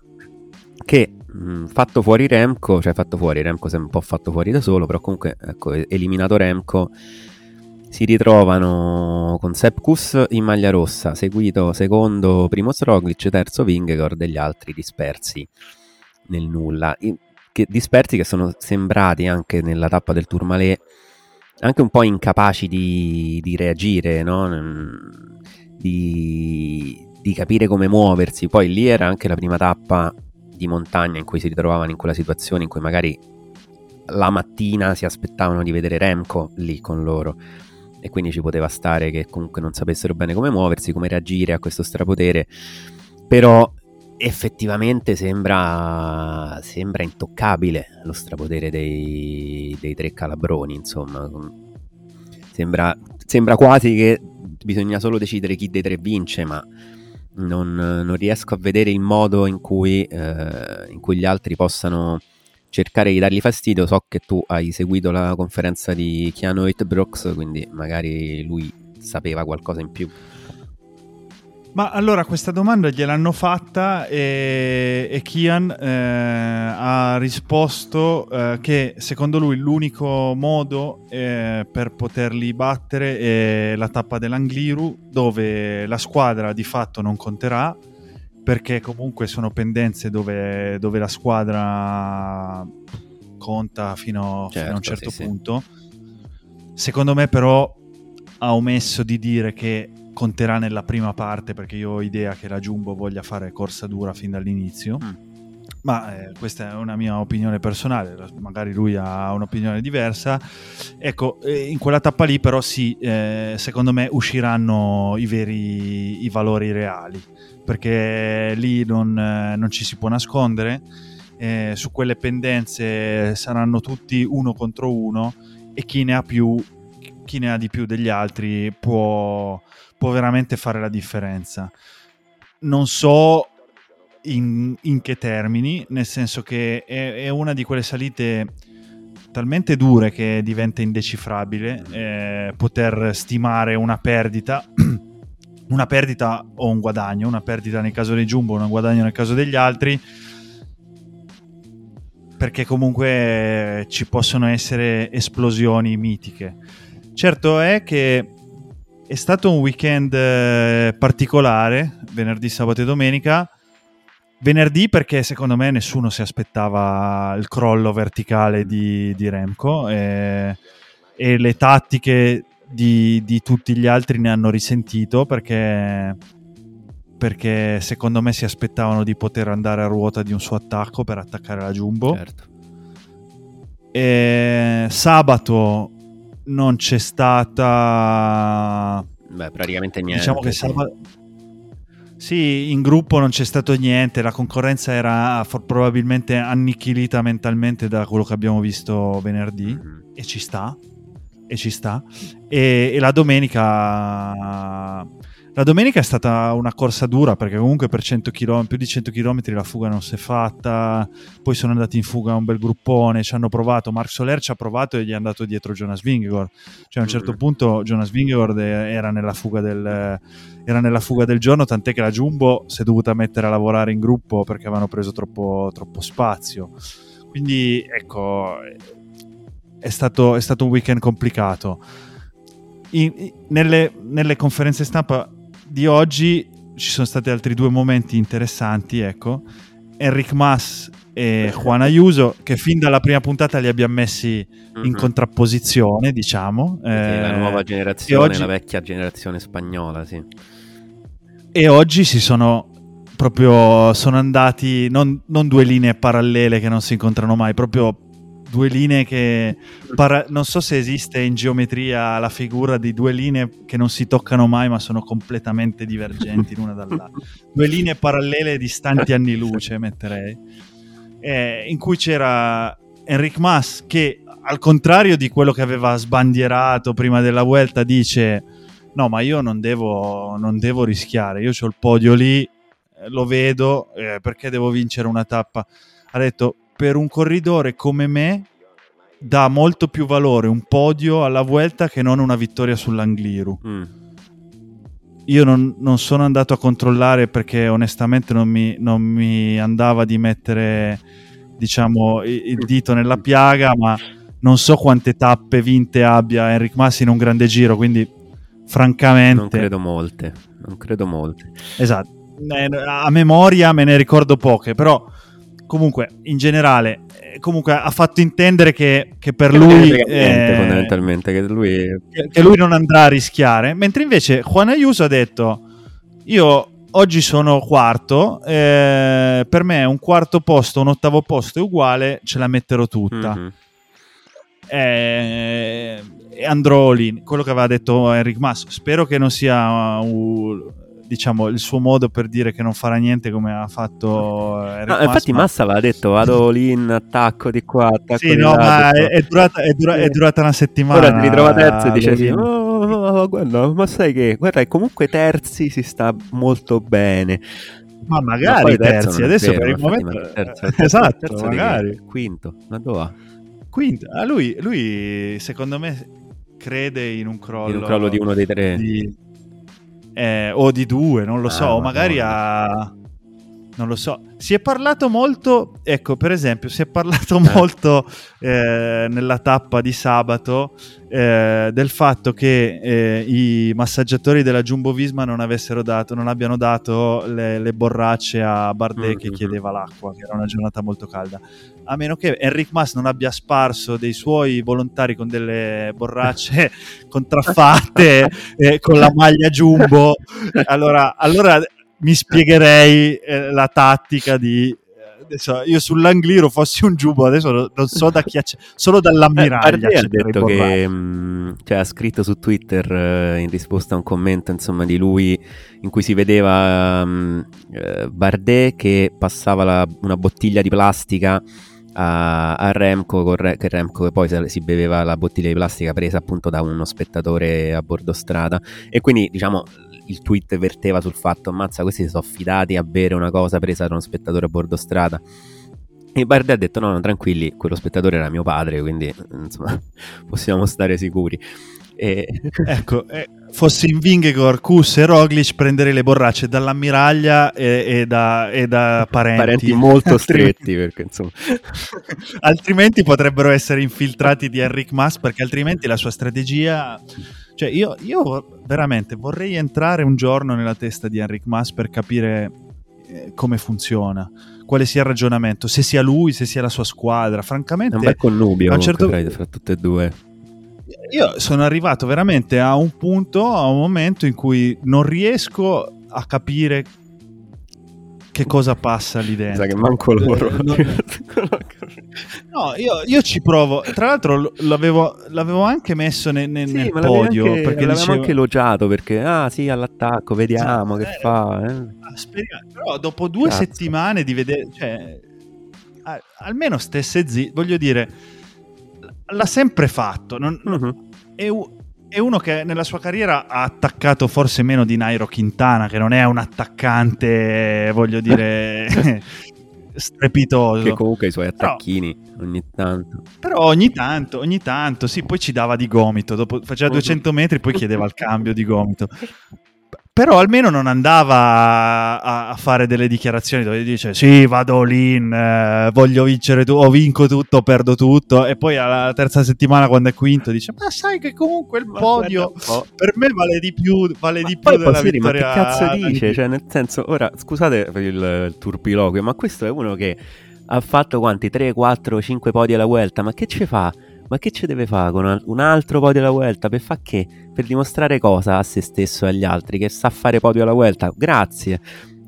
che mh, fatto fuori Remco, cioè fatto fuori Remco si è un po' fatto fuori da solo, però comunque ecco, eliminato Remco si ritrovano con Sepkus in maglia rossa, seguito secondo Primo Roglic, terzo Vingegaard e gli altri dispersi nel nulla. I- che- dispersi che sono sembrati anche nella tappa del Tourmalet anche un po' incapaci di, di reagire, no? Di, di capire come muoversi. Poi lì era anche la prima tappa di montagna in cui si ritrovavano in quella situazione in cui magari la mattina si aspettavano di vedere Remco lì con loro. E quindi ci poteva stare che comunque non sapessero bene come muoversi, come reagire a questo strapotere, però effettivamente sembra, sembra intoccabile lo strapotere dei, dei tre calabroni, insomma, sembra, sembra quasi che bisogna solo decidere chi dei tre vince, ma non, non riesco a vedere il modo in cui, eh, in cui gli altri possano cercare di dargli fastidio. So che tu hai seguito la conferenza di Keanu Brooks, quindi magari lui sapeva qualcosa in più. Ma allora questa domanda gliel'hanno fatta e, e Kian eh, ha risposto eh, che secondo lui l'unico modo eh, per poterli battere è la tappa dell'Angliru dove la squadra di fatto non conterà perché comunque sono pendenze dove, dove la squadra conta fino, fino a un Certo, certo sì, sì. punto. Secondo me però ha omesso di dire che conterà nella prima parte perché io ho idea che la Jumbo voglia fare corsa dura fin dall'inizio. Mm. Ma eh, questa è una mia opinione personale, magari lui ha un'opinione diversa. Ecco, eh, in quella tappa lì però sì, eh, secondo me usciranno i veri i valori reali, perché lì non, eh, non ci si può nascondere, eh, su quelle pendenze saranno tutti uno contro uno e chi ne ha più, chi ne ha di più degli altri può, può veramente fare la differenza. Non so in, in che termini, nel senso che è, è una di quelle salite talmente dure che diventa indecifrabile eh, poter stimare una perdita una perdita o un guadagno una perdita nel caso dei Jumbo un guadagno nel caso degli altri perché comunque ci possono essere esplosioni mitiche certo è che è stato un weekend eh, particolare venerdì, sabato e domenica Venerdì perché secondo me nessuno si aspettava il crollo verticale di, di Remco e, e le tattiche di, di tutti gli altri ne hanno risentito perché, perché secondo me si aspettavano di poter andare a ruota di un suo attacco per attaccare la Jumbo. Certo. E sabato non c'è stata Beh, praticamente niente. diciamo che sì. sabato sì, in gruppo non c'è stato niente, la concorrenza era for- probabilmente annichilita mentalmente da quello che abbiamo visto venerdì Mhm. e ci sta, e ci sta. E, e la domenica la domenica è stata una corsa dura perché comunque per 100 km, più di 100 km la fuga non si è fatta, poi sono andati in fuga un bel gruppone, ci hanno provato, Mark Soler ci ha provato e gli è andato dietro Jonas Vingegaard, cioè a un certo Mhm. punto Jonas Vingegaard era nella fuga del era nella fuga del giorno, tant'è che la Jumbo si è dovuta mettere a lavorare in gruppo perché avevano preso troppo, troppo spazio. Quindi ecco, è stato, è stato un weekend complicato. In- in- nelle, nelle conferenze stampa di oggi ci sono stati altri due momenti interessanti, ecco. Enric Mas e Juan Ayuso, che fin dalla prima puntata li abbiamo messi in Mhm. contrapposizione, diciamo. Sì, la Eh, nuova generazione, oggi- la vecchia generazione spagnola, sì. E oggi si sono proprio sono andati non, non due linee parallele che non si incontrano mai, proprio due linee che para- non so se esiste in geometria la figura di due linee che non si toccano mai ma sono completamente divergenti l'una dall'altra. Due linee parallele distanti anni luce, metterei. Eh, in cui c'era Enric Mas che al contrario di quello che aveva sbandierato prima della Vuelta dice no ma io non devo, non devo rischiare, io ho il podio lì, eh, lo vedo, eh, perché devo vincere una tappa? Ha detto per un corridore come me dà molto più valore un podio alla Vuelta che non una vittoria sull'Angliru. Mm. Io non, non sono andato a controllare perché onestamente non mi, non mi andava di mettere diciamo il, il dito nella piaga, ma non so quante tappe vinte abbia Enric Massi in un grande giro, quindi francamente Non credo molte, non credo molte. Esatto. A memoria me ne ricordo poche, però comunque in generale eh, comunque ha fatto intendere che, che per Non lui eh, fondamentalmente, che lui che che lui non andrà a rischiare, mentre invece Juan Ayuso ha detto io oggi sono quarto, eh, per me un quarto posto, un ottavo posto è uguale, ce la metterò tutta. Mhm. Eh, andrò lì, quello che aveva detto Enric Mas. Spero che non sia uh, diciamo il suo modo per dire che non farà niente come ha fatto Enric No, infatti ma- Massa aveva detto vado lì in attacco di qua, attacco sì, di no, là, ma è, è durata, è dura- è durata una settimana. Ora ti ritrova terzo e dice sì, Lolin. "Oh, guarda, ma sai che, guarda, comunque terzi si sta molto bene. Ma Ma magari terzo terzi, adesso vero, per il momento ma terzo- terzo- esatto, terzo magari. Quinto, ma dove va? Quindi, ah, lui, lui, secondo me, crede in un crollo, In un crollo di uno dei tre. di- eh, o di due, non lo Ah, so, o magari ha non lo so. Si è parlato molto, ecco, per esempio, si è parlato Eh. molto eh, nella tappa di sabato eh, del fatto che eh, i massaggiatori della Jumbo Visma non avessero dato, non abbiano dato le, le borracce a Bardet che Mhm. chiedeva l'acqua, che era una giornata molto calda. A meno che Enric Mas non abbia sparso dei suoi volontari con delle borracce contraffatte eh, con la maglia Jumbo, allora, allora mi spiegherei eh, la tattica di eh, adesso io sull'Angliru fossi un giubo adesso non- so da chi acce- solo Eh, dall'ammiraglia Bardet ha detto che mh, cioè, ha scritto su Twitter eh, in risposta a un commento insomma, di lui in cui si vedeva mh, eh, Bardet che passava la- una bottiglia di plastica a, a Remco, Re- che Remco poi si beveva la bottiglia di plastica presa appunto da uno spettatore a bordo strada. E quindi diciamo il tweet verteva sul fatto ammazza questi si sono affidati a bere una cosa presa da uno spettatore a bordo strada. E Bardet ha detto no, no tranquilli quello spettatore era mio padre quindi insomma possiamo stare sicuri. E... ecco eh, fossi in Vingegor, Kus e Roglic prenderei le borracce dall'ammiraglia e, e da, e da parenti, parenti molto stretti perché insomma. Altrimenti potrebbero essere infiltrati di Enric Mas perché altrimenti la sua strategia cioè io, io veramente vorrei entrare un giorno nella testa di Enric Mas per capire eh, come funziona quale sia il ragionamento se sia lui se sia la sua squadra. È francamente un bel connubio a un certo- fra, fra tutte e due. Io sono arrivato veramente a un punto a un momento in cui non riesco a capire che cosa passa lì dentro sa che manco loro. Eh, no- No, io, io ci provo. Tra l'altro l'avevo, l'avevo anche messo ne- ne- Sì, nel podio anche, perché l'avevamo dicevo, anche elogiato perché ah sì all'attacco vediamo Sì, che eh, fa eh. "Ah, speriamo." Però dopo due Cazzo. settimane di vedere, cioè, a- almeno stesse zitto, voglio dire, l'ha sempre fatto. non- Mhm. è, è uno che nella sua carriera ha attaccato forse meno di Nairo Quintana, che non è un attaccante, voglio dire, strepitoso. che comunque i suoi Però- attacchini ogni tanto Però ogni tanto, ogni tanto, sì, poi ci dava di gomito, dopo faceva 200 metri, poi chiedeva il cambio di gomito. Però almeno non andava a, a fare delle dichiarazioni dove dice sì, vado lì, voglio vincere, tu- o vinco tutto, perdo tutto, e poi alla terza settimana quando è quinto dice ma sai che comunque il Ma podio po'. per me vale di più, vale di più della dire, ma che vittoria. cazzo di- dice? Cioè, nel senso, ora, scusate per il, il turpiloquio, ma questo è uno che ha fatto quanti? 3, 4, 5 podi alla Vuelta, ma che ci fa? Ma che ci deve fare con un- altro podio alla Vuelta? Per fare che? Per dimostrare cosa a se stesso e agli altri? Che sa fare podio alla Vuelta? Grazie.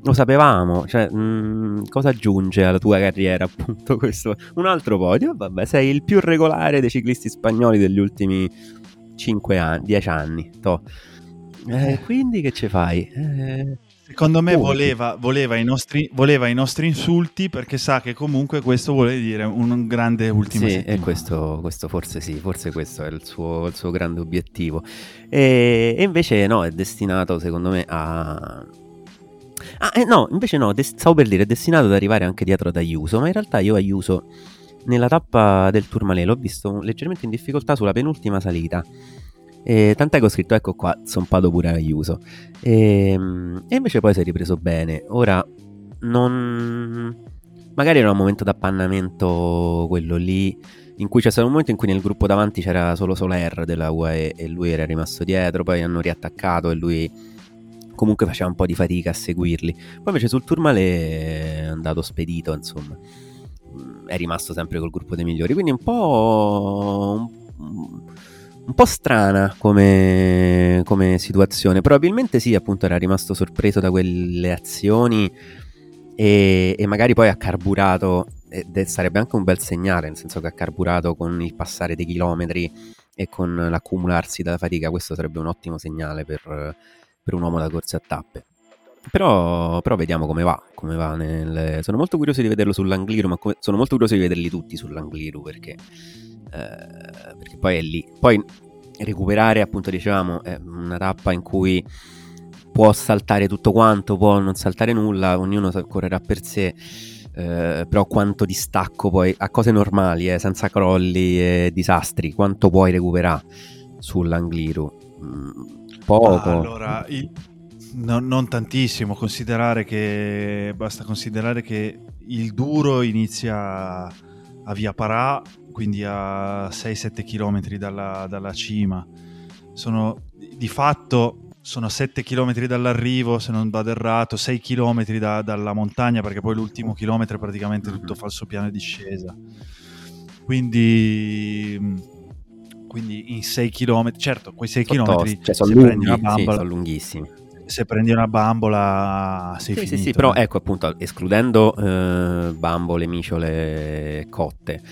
Lo sapevamo, cioè, mm, cosa aggiunge alla tua carriera appunto questo? Un altro podio? Vabbè, sei il più regolare dei ciclisti spagnoli degli ultimi 5 anni, 10 anni. toh. Eh, quindi che ci fai? Eh, Secondo me voleva, voleva i nostri, voleva i nostri insulti perché sa che comunque questo vuole dire un, grande ultimo sì, e questo, questo forse sì, forse questo è il suo, il suo grande obiettivo. E, e invece no, è destinato secondo me a... Ah, eh, no, invece no, des- stavo per dire, è destinato ad arrivare anche dietro ad Ayuso, ma in realtà io Ayuso nella tappa del Tourmalet l'ho visto leggermente in difficoltà sulla penultima salita. E tant'è che ho scritto, ecco qua, zompato pure Ayuso. E, e invece poi si è ripreso bene. Ora, non... Magari era un momento d'appannamento quello lì, in cui c'è stato un momento in cui nel gruppo davanti c'era solo Soler della UAE e lui era rimasto dietro, poi hanno riattaccato e lui comunque faceva un po' di fatica a seguirli. Poi invece sul Tourmalet è andato spedito, insomma. Mm, È rimasto sempre col gruppo dei migliori, quindi un po'... un- po' strana come, come situazione. Probabilmente sì, appunto, era rimasto sorpreso da quelle azioni e, e magari poi ha carburato. Ed sarebbe anche un bel segnale, nel senso che ha carburato con il passare dei chilometri e con l'accumularsi della fatica. Questo sarebbe un ottimo segnale per, per un uomo da corse a tappe. Però, però vediamo come va. Come va nel... Sono molto curioso di vederlo sull'Angliru, ma come- sono molto curioso di vederli tutti sull'Angliru perché, eh, perché poi è lì. Poi recuperare, appunto, dicevamo, è una tappa in cui può saltare tutto quanto, può non saltare nulla, ognuno correrà per sé. eh, però quanto distacco poi a cose normali, eh, senza crolli e disastri, quanto puoi recuperare sull'Angliru? Mm, poco. Allora, il, No- non tantissimo, considerare che basta considerare che il duro inizia a Via Parà, quindi a 6-7 km dalla, dalla cima. Sono di fatto sono 7 km dall'arrivo, se non vado errato, 6 km da- dalla montagna, perché poi l'ultimo chilometro è praticamente tutto Mhm. falsopiano e discesa. Quindi, quindi in 6 km, certo, quei 6 Sono km cioè, sono se lunghi, prendi una sì, bambola, sono lunghissimi. se prendi una bambola sei Sì, finito. sì, sì, però eh. ecco appunto, escludendo eh, bambole, miciole cotte,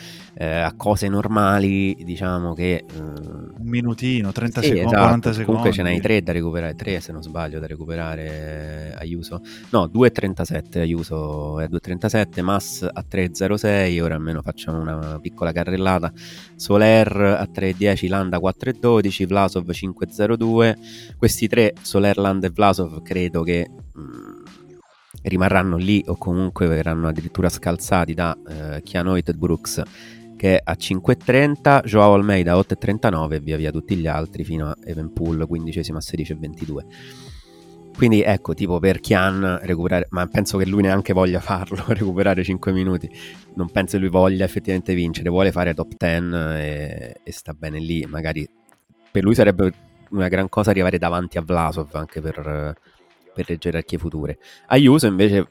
eh, a cose normali, diciamo che... eh, un minutino, 30 sì, secondi, esatto, 40 secondi. Comunque ce n'hai tre da recuperare, tre se non sbaglio da recuperare eh, Ayuso. No, 2.37 Ayuso è 2.37, Mass a 3.06, ora almeno facciamo una piccola carrellata. Soler a 3.10, Landa 4.12, Vlasov 5.02. Questi tre, Soler, Landa e Vlasov, credo che mh, rimarranno lì o comunque verranno addirittura scalzati da eh, e Brooks che è a 5.30, Joao Almeida a 8.39 e via via tutti gli altri fino a Evenpool 15 a 16.22. Quindi ecco, tipo per Chian recuperare, ma penso che lui neanche voglia farlo, recuperare 5 minuti. Non penso che lui voglia effettivamente vincere, vuole fare top 10 e, e sta bene lì. Magari per lui sarebbe una gran cosa arrivare davanti a Vlasov anche per, per le gerarchie future. Ayuso invece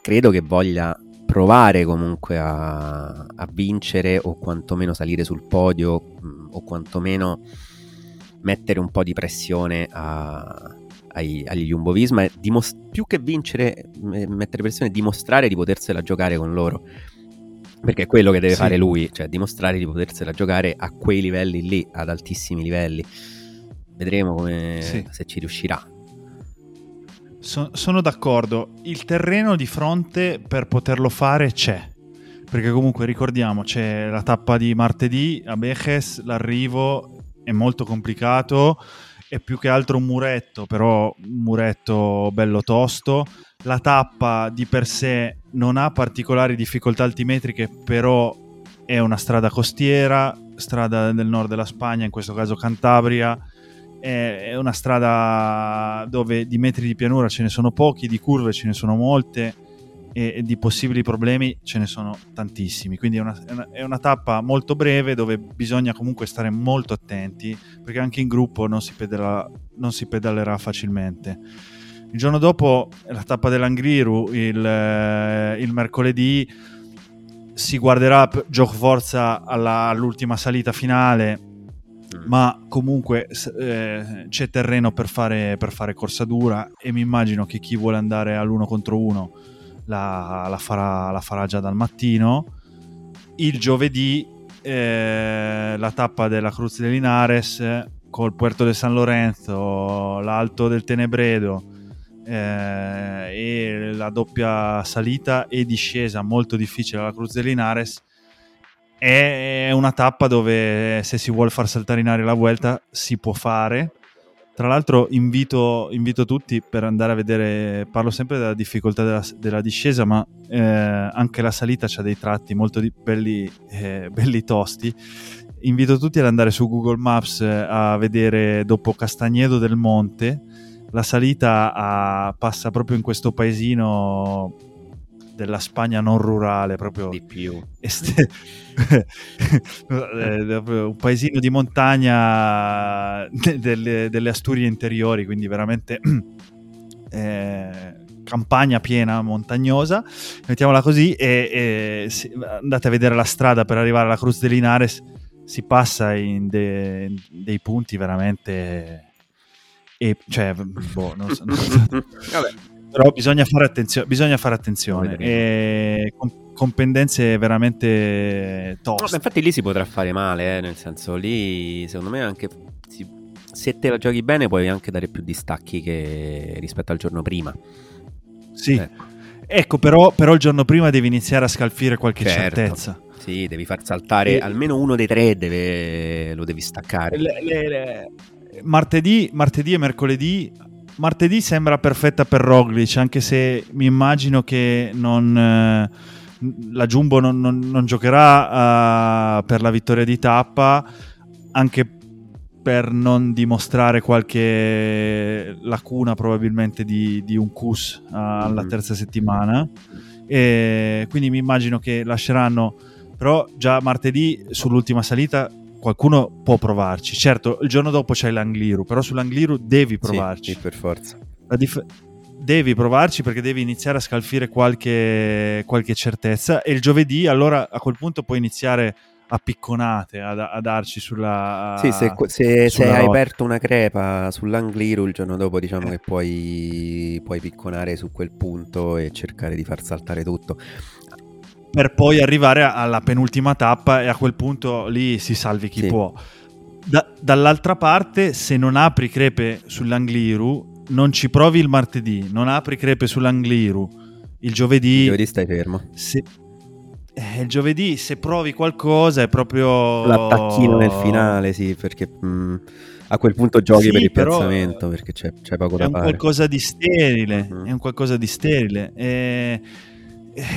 credo che voglia provare comunque a, a vincere o quantomeno salire sul podio mh, o quantomeno mettere un po' di pressione a- ai- agli Jumbo Visma e dimos- più che vincere, eh, mettere pressione, dimostrare di potersela giocare con loro. Perché è quello che deve Sì. fare lui, cioè dimostrare di potersela giocare a quei livelli lì, ad altissimi livelli. Vedremo come, Sì. se ci riuscirà. So- sono d'accordo. Il terreno di fronte per poterlo fare c'è. Perché comunque ricordiamo, c'è la tappa di martedì a Bejes, l'arrivo è molto complicato, è più che altro un muretto, però un muretto bello tosto. La tappa di per sé non ha particolari difficoltà altimetriche, però è una strada costiera, strada del nord della Spagna, in questo caso Cantabria, è una strada dove di metri di pianura ce ne sono pochi, di curve ce ne sono molte e, di possibili problemi ce ne sono tantissimi. Quindi è una, è una- è una tappa molto breve dove bisogna comunque stare molto attenti perché anche in gruppo non si, pedala- non si pedalerà facilmente. Il giorno dopo la tappa dell'Angriru, il, eh, il mercoledì, si guarderà p- gioco forza alla- all'ultima salita finale. Ma comunque eh, c'è terreno per fare, per fare corsa dura e mi immagino che chi vuole andare all'uno contro uno la, la farà, la farà già dal mattino. Il giovedì eh, la tappa della Cruz de Linares col Puerto de San Lorenzo, l'Alto del Tenebredo eh, e la doppia salita e discesa molto difficile alla Cruz de Linares è una tappa dove se si vuole far saltare in aria la Vuelta si può fare. Tra l'altro invito, invito tutti per andare a vedere, parlo sempre della difficoltà della, della discesa, ma eh, anche la salita ha dei tratti molto di- belli, eh, belli tosti. Invito tutti ad andare su Google Maps eh, a vedere dopo Castagnedo del Monte. La salita a- passa proprio in questo paesino della Spagna non rurale, proprio Di più. este- eh, un paesino di montagna de- delle, delle Asturie interiori, quindi veramente eh, campagna piena, montagnosa, mettiamola così, e, e si- andate a vedere la strada per arrivare alla Cruz de Linares, si passa in de- dei punti veramente... E, cioè, boh, non so- non so- Vabbè, però bisogna fare, attenzio- bisogna fare attenzione e con, con pendenze veramente No, toste beh, infatti lì si potrà fare male, eh, nel senso lì secondo me anche si- se te la giochi bene puoi anche dare più distacchi che rispetto al giorno prima. sì. Ecco. ecco però, però il giorno prima devi iniziare a scalfire qualche Certo. certezza Sì, devi far saltare E- almeno uno dei tre, deve- lo devi staccare. Le- le- le- martedì, martedì e mercoledì martedì sembra perfetta per Roglic anche se mi immagino che non, eh, la Jumbo non, non- non giocherà eh, per la vittoria di tappa anche per non dimostrare qualche lacuna probabilmente di, di un CUS alla Mhm. terza settimana. E quindi mi immagino che lasceranno, però già martedì sull'ultima salita qualcuno può provarci. Certo, il giorno dopo c'è l'Angliru, però sull'Angliru devi provarci. Sì, per forza. Dif- devi provarci perché devi iniziare a scalfire qualche, qualche certezza e il giovedì allora a quel punto puoi iniziare a picconate a, a darci sulla Sì, se, se- se sulla hai rotta. aperto una crepa sull'Angliru il giorno dopo diciamo che puoi, puoi picconare su quel punto e cercare di far saltare tutto. Per poi arrivare alla penultima tappa e a quel punto lì si salvi chi Sì. può Da- dall'altra parte se non apri crepe sull'Angliru non ci provi il martedì non apri crepe sull'Angliru il giovedì, Il giovedì stai fermo. se, eh, il giovedì se provi qualcosa è proprio L'attacchino nel finale, sì, perché mh, a quel punto giochi Sì, per il piazzamento perché c'è, c'è poco è da un fare. qualcosa di sterile, Mhm. è un qualcosa di sterile. E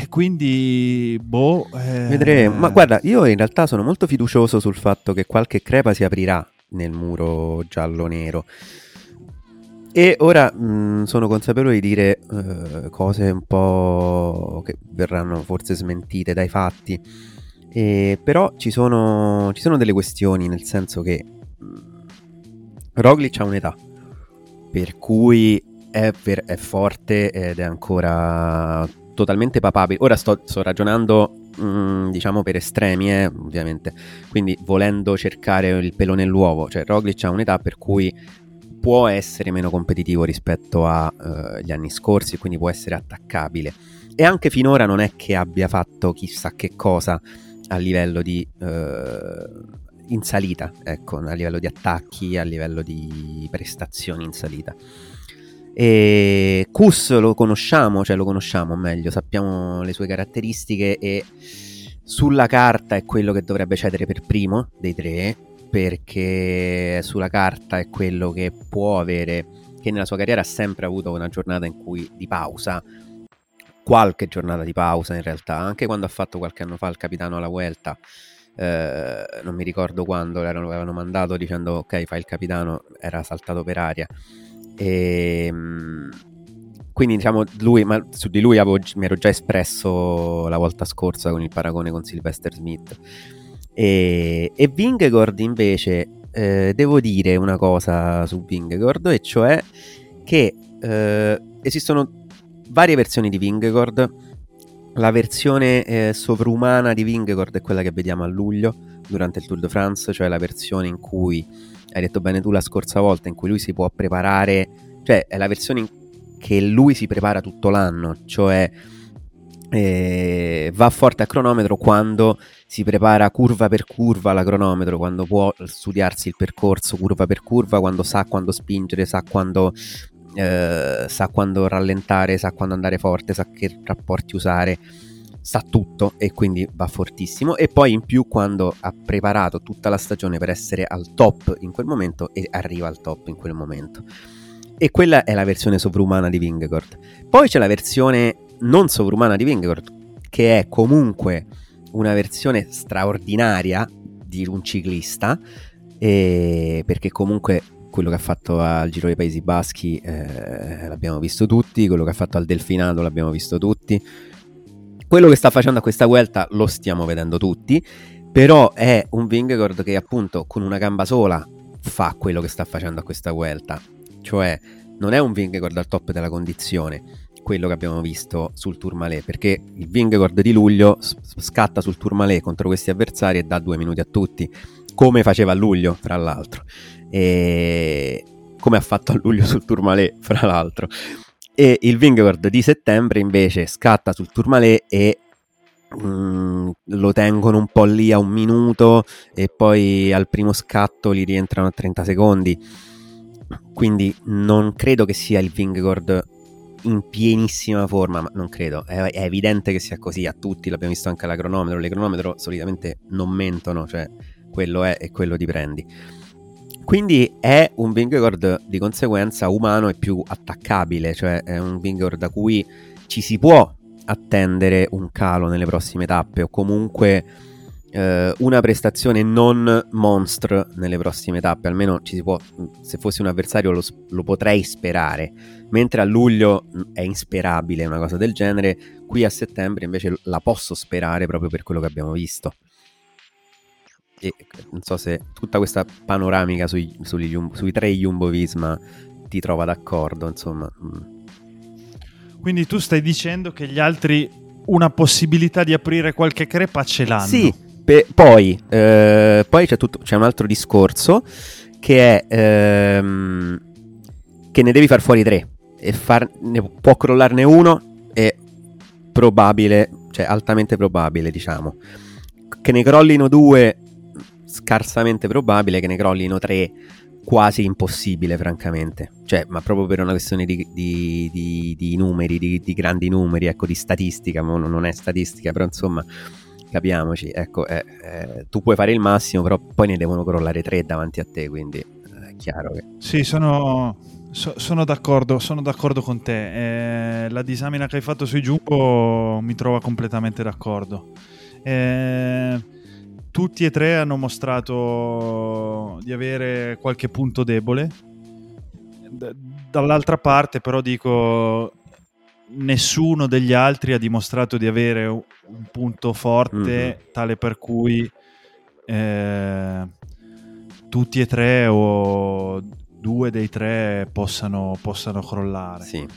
quindi, boh. eh, Vedremo. Ma guarda, io in realtà sono molto fiducioso sul fatto che qualche crepa si aprirà nel muro giallo-nero. E ora mh, sono consapevole di dire eh, cose un po' che verranno forse smentite dai fatti. E, però ci sono, ci sono delle questioni, nel senso che mh, Roglic ha un'età, per cui è, ver- è forte ed è ancora totalmente papabile. Ora sto, sto ragionando, mh, diciamo, per estremi, eh, ovviamente. Quindi volendo cercare il pelo nell'uovo. Cioè, Roglic ha un'età per cui può essere meno competitivo rispetto agli anni scorsi, quindi può essere attaccabile. E anche finora non è che abbia fatto chissà che cosa a livello di... eh, in salita, ecco, a livello di attacchi, a livello di prestazioni in salita. E Kus lo conosciamo, cioè lo conosciamo meglio, sappiamo le sue caratteristiche e sulla carta è quello che dovrebbe cedere per primo dei tre, perché sulla carta è quello che può avere, che nella sua carriera ha sempre avuto una giornata in cui di pausa, qualche giornata di pausa in realtà, anche quando ha fatto qualche anno fa il capitano alla Vuelta, eh, non mi ricordo quando l'avevano mandato dicendo ok fai il capitano, era saltato per aria. E, mm, quindi diciamo lui, ma su di lui avevo- mi ero già espresso la volta scorsa con il paragone con Sylvester Smith. E, e Vingegaard invece eh, devo dire una cosa su Vingegaard e cioè che eh, esistono varie versioni di Vingegaard la versione eh, sovrumana di Vingegaard è quella che vediamo a luglio durante il Tour de France cioè la versione in cui hai detto bene tu la scorsa volta in cui lui si può preparare cioè è la versione in che lui si prepara tutto l'anno cioè eh, va forte a cronometro quando si prepara curva per curva la cronometro, quando può studiarsi il percorso curva per curva, quando sa quando spingere, sa quando, eh, sa quando rallentare, sa quando andare forte, sa che rapporti usare, sa tutto e quindi va fortissimo. E poi in più quando ha preparato tutta la stagione per essere al top in quel momento e arriva al top in quel momento. E quella è la versione sovrumana di Vingegaard. Poi c'è la versione non sovrumana di Vingegaard, che è comunque una versione straordinaria di un ciclista, perché comunque quello che ha fatto al Giro dei Paesi Baschi eh, l'abbiamo visto tutti, quello che ha fatto al Delfinato l'abbiamo visto tutti, quello che sta facendo a questa Vuelta lo stiamo vedendo tutti, però è un Vingegaard che appunto con una gamba sola fa quello che sta facendo a questa Vuelta, cioè non è un Vingegaard al top della condizione, quello che abbiamo visto sul Tourmalet perché il Vingegaard di luglio scatta sul Tourmalet contro questi avversari e dà due minuti a tutti come faceva a luglio fra l'altro. E come ha fatto a luglio sul Tourmalet fra l'altro e il Vingegaard di settembre invece scatta sul Tourmalet e mm, lo tengono un po' lì a un minuto e poi al primo scatto li rientrano a 30 secondi. Quindi non credo che sia il Vingegaard in pienissima forma, ma non credo, è, è evidente che sia così a tutti, l'abbiamo visto anche alla cronometro, le cronometro solitamente non mentono, cioè quello è e quello ti prendi. Quindi è un Vingegaard di conseguenza umano e più attaccabile, cioè è un Vingegaard da cui ci si può attendere un calo nelle prossime tappe o comunque eh, una prestazione non monster nelle prossime tappe, almeno ci si può, se fossi un avversario lo, lo potrei sperare, mentre a luglio mh, è insperabile una cosa del genere, qui a settembre invece la posso sperare proprio per quello che abbiamo visto. E eh, non so se tutta questa panoramica sui, Jumbo- sui tre Jumbo Visma ti trova d'accordo, insomma. mm. Quindi tu stai dicendo che gli altri una possibilità di aprire qualche crepa ce l'hanno. Sì, pe- poi, eh, poi c'è, tutto- c'è un altro discorso che è ehm, che ne devi far fuori tre e far- ne può crollarne uno è probabile, cioè altamente probabile diciamo. Che ne crollino due scarsamente probabile, che ne crollino tre quasi impossibile francamente. Cioè, ma proprio per una questione di, di- di- di numeri, di, di grandi numeri, ecco, di statistica, ma non è statistica, però insomma capiamoci, ecco, eh, eh, tu puoi fare il massimo, però poi ne devono crollare tre davanti a te, quindi eh, è chiaro che... Sì, sono, so- sono d'accordo, sono d'accordo con te. Eh, la disamina che hai fatto sui Jumbo mi trova completamente d'accordo. Eh, tutti e tre hanno mostrato di avere qualche punto debole. D- dall'altra parte, però, dico nessuno degli altri ha dimostrato di avere un un punto forte tale per cui eh, tutti e tre o due dei tre possano, possano crollare. Sì,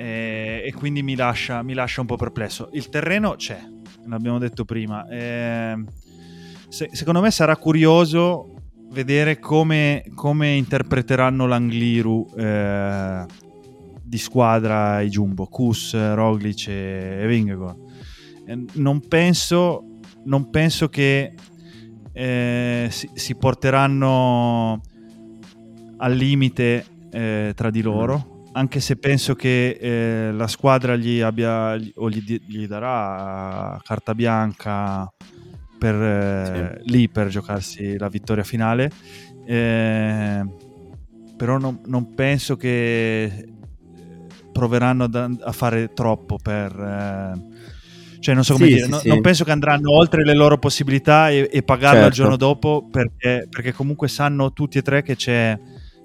Eh, e quindi mi lascia, mi lascia un po' perplesso. Il terreno c'è, l'abbiamo detto prima. Eh, se- secondo me sarà curioso vedere come, come interpreteranno l'Angliru eh, di squadra i Jumbo, Kus, Roglic e, Vingegaard. Eh, non, penso, non penso che eh, si, si porteranno al limite eh, tra di loro anche se penso che eh, la squadra gli abbia o gli, gli darà carta bianca per, eh, lì per giocarsi la vittoria finale eh, però non, non penso che eh, proveranno ad a fare troppo per eh, cioè non so come Sì, dire sì, no- sì. non penso che andranno oltre le loro possibilità e, e pagarla il Certo. giorno dopo perché, perché comunque sanno tutti e tre che c'è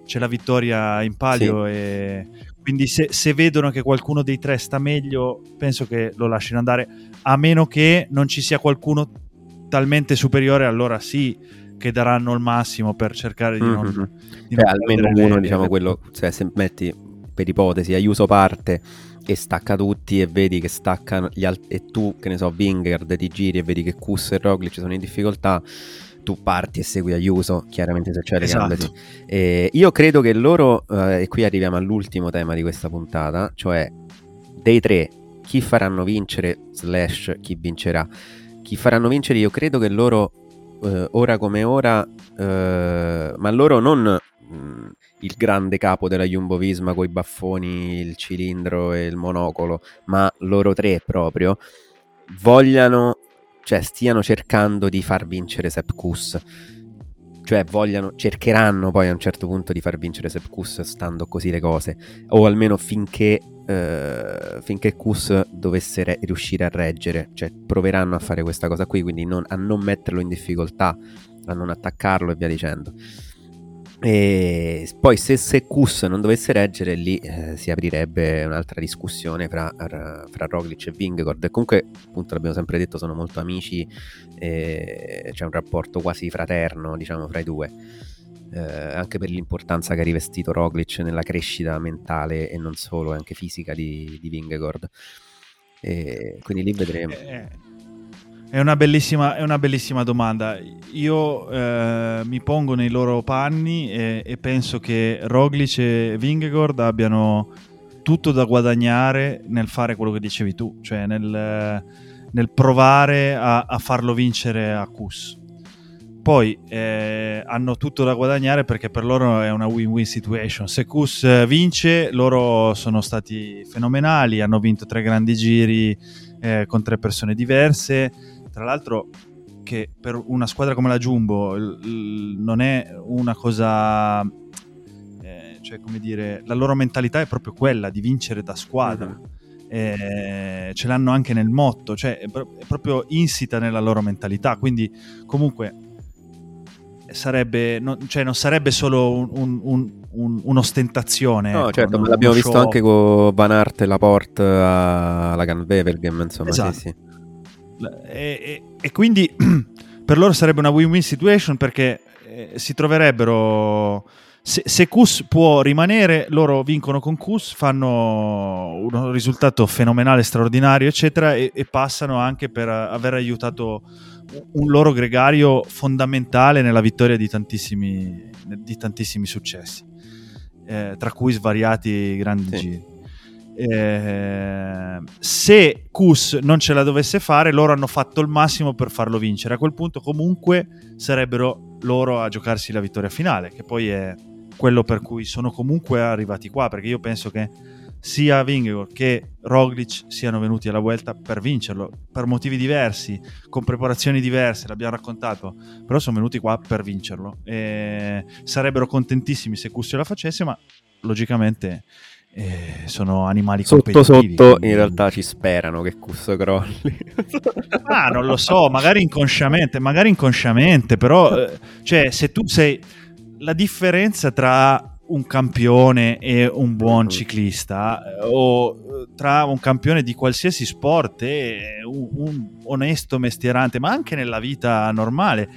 c'è la vittoria in palio e quindi se, se vedono che qualcuno dei tre sta meglio penso che lo lasciano andare a meno che non ci sia qualcuno talmente superiore allora sì che daranno il massimo per cercare di non, Mhm. di Cioè, non almeno perdere uno, le- diciamo, le- quello, cioè, se metti per ipotesi, Aiuso parte e stacca tutti e vedi che staccano gli altri, e tu, che ne so, Vingard ti giri e vedi che Kus e Roglic sono in difficoltà, tu parti e segui Aiuso, chiaramente se c'è Esatto. sì. E io credo che loro, eh, e qui arriviamo all'ultimo tema di questa puntata, cioè dei tre, chi faranno vincere, slash chi vincerà. Chi faranno vincere, io credo che loro, eh, ora come ora, eh, ma loro non mh, il grande capo della Jumbo Visma con i baffoni, il cilindro e il monocolo, ma loro tre proprio, vogliano, cioè stiano cercando di far vincere Sepp Kuss. Cioè vogliano, cercheranno poi a un certo punto di far vincere Sepp Kuss stando così le cose, o almeno finché, eh, finché Kuss dovesse re- riuscire a reggere, cioè proveranno a fare questa cosa qui, quindi non- a non metterlo in difficoltà, a non attaccarlo e via dicendo. E poi se, se Kus non dovesse reggere lì eh, si aprirebbe un'altra discussione fra, fra, Roglic e Vingegaard. E comunque appunto l'abbiamo sempre detto sono molto amici e c'è un rapporto quasi fraterno diciamo fra i due. Eh, anche per l'importanza che ha rivestito Roglic nella crescita mentale e non solo anche fisica di, di e quindi lì vedremo. Eh, È una bellissima, è una bellissima domanda. Io eh, mi pongo nei loro panni e, e penso che Roglic e Vingegaard abbiano tutto da guadagnare nel fare quello che dicevi tu, cioè nel, nel provare a, a farlo vincere a Kus. Poi eh, hanno tutto da guadagnare perché per loro è una win-win situation. Se Kus eh, vince, loro sono stati fenomenali, hanno vinto tre grandi giri eh, con tre persone diverse. Tra l'altro, che per una squadra come la Jumbo l- l- non è una cosa. eh, cioè, come dire, la loro mentalità è proprio quella di vincere da squadra. Mhm. eh, ce l'hanno anche nel motto, cioè è, pro- è proprio insita nella loro mentalità, quindi comunque sarebbe, non, cioè non sarebbe solo un- un- un- un- un'ostentazione. No, ecco, certo, ma l'abbiamo visto anche con Van Aert e Laporte alla Game, insomma, Esatto. sì, sì. E, e- e quindi per loro sarebbe una win-win situation perché eh, si troverebbero. Se, se Kus può rimanere, loro vincono con Kus, fanno un risultato fenomenale, straordinario, eccetera, e, e passano anche per aver aiutato un loro gregario fondamentale nella vittoria di tantissimi, di tantissimi successi, eh, tra cui svariati grandi Sì. giri. Eh, se Kus non ce la dovesse fare, loro hanno fatto il massimo per farlo vincere. A quel punto, comunque, sarebbero loro a giocarsi la vittoria finale, che poi è quello per cui sono comunque arrivati qua. Perché io penso che sia Vingegaard che Roglic siano venuti alla Vuelta per vincerlo per motivi diversi, con preparazioni diverse, l'abbiamo raccontato, però sono venuti qua per vincerlo. E sarebbero contentissimi se Kus ce la facesse, ma logicamente eh, sono animali Sotto competitivi, sotto quindi- in realtà ci sperano che Cusso crolli. Ah, non lo so, magari inconsciamente, magari inconsciamente, però eh, cioè se tu sei la differenza tra un campione e un buon Mhm. ciclista eh, o eh, tra un campione di qualsiasi sport e un, un onesto mestierante, ma anche nella vita normale,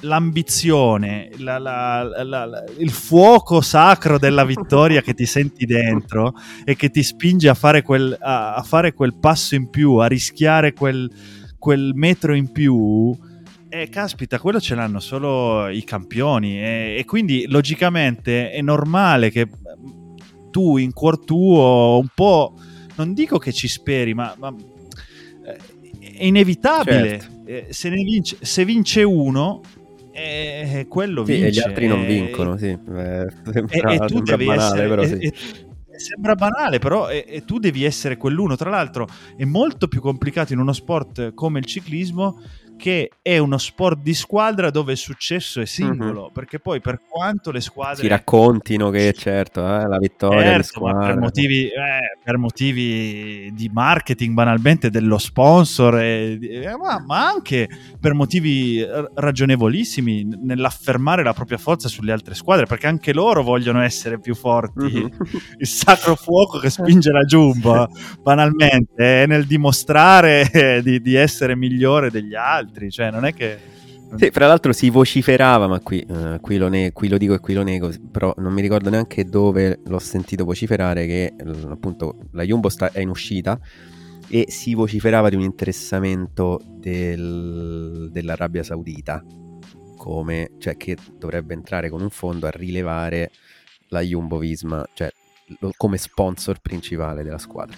l'ambizione, la- la- la- il fuoco sacro della vittoria che ti senti dentro e che ti spinge a fare quel, a, a fare quel passo in più, a rischiare quel, quel metro in più. E caspita, quello ce l'hanno solo i campioni e, e quindi logicamente è normale che tu in cuor tuo un po', non dico che ci speri, ma, ma, eh, è inevitabile. Certo. Eh, Se, ne vince, se vince uno, eh, quello Sì, vince. e gli altri non Eh, vincono, sì. Eh, e, sembra, e tu sembra devi banale, essere però e- sì. e- e sembra banale però e, e tu devi essere quell'uno tra l'altro è molto più complicato in uno sport come il ciclismo che è uno sport di squadra dove il successo è singolo perché poi per quanto le squadre Si raccontino che certo, eh, la vittoria Certo, ma per motivi, eh, per motivi di marketing banalmente dello sponsor, e- eh, ma, ma anche per motivi eh, ragionevolissimi nell'affermare la propria forza sulle altre squadre, perché anche loro vogliono essere più forti. Mhm. Il sacro fuoco che spinge la Jumbo, banalmente, è nel dimostrare eh, di, di essere migliore degli altri, cioè non è che... Sì, fra l'altro si vociferava, ma qui, eh, qui, lo ne- qui lo dico e qui lo nego, però non mi ricordo neanche dove l'ho sentito vociferare che appunto la Jumbo sta- è in uscita e si vociferava di un interessamento del- dell'Arabia Saudita, come, cioè che dovrebbe entrare con un fondo a rilevare la Jumbo Visma, cioè lo- come sponsor principale della squadra.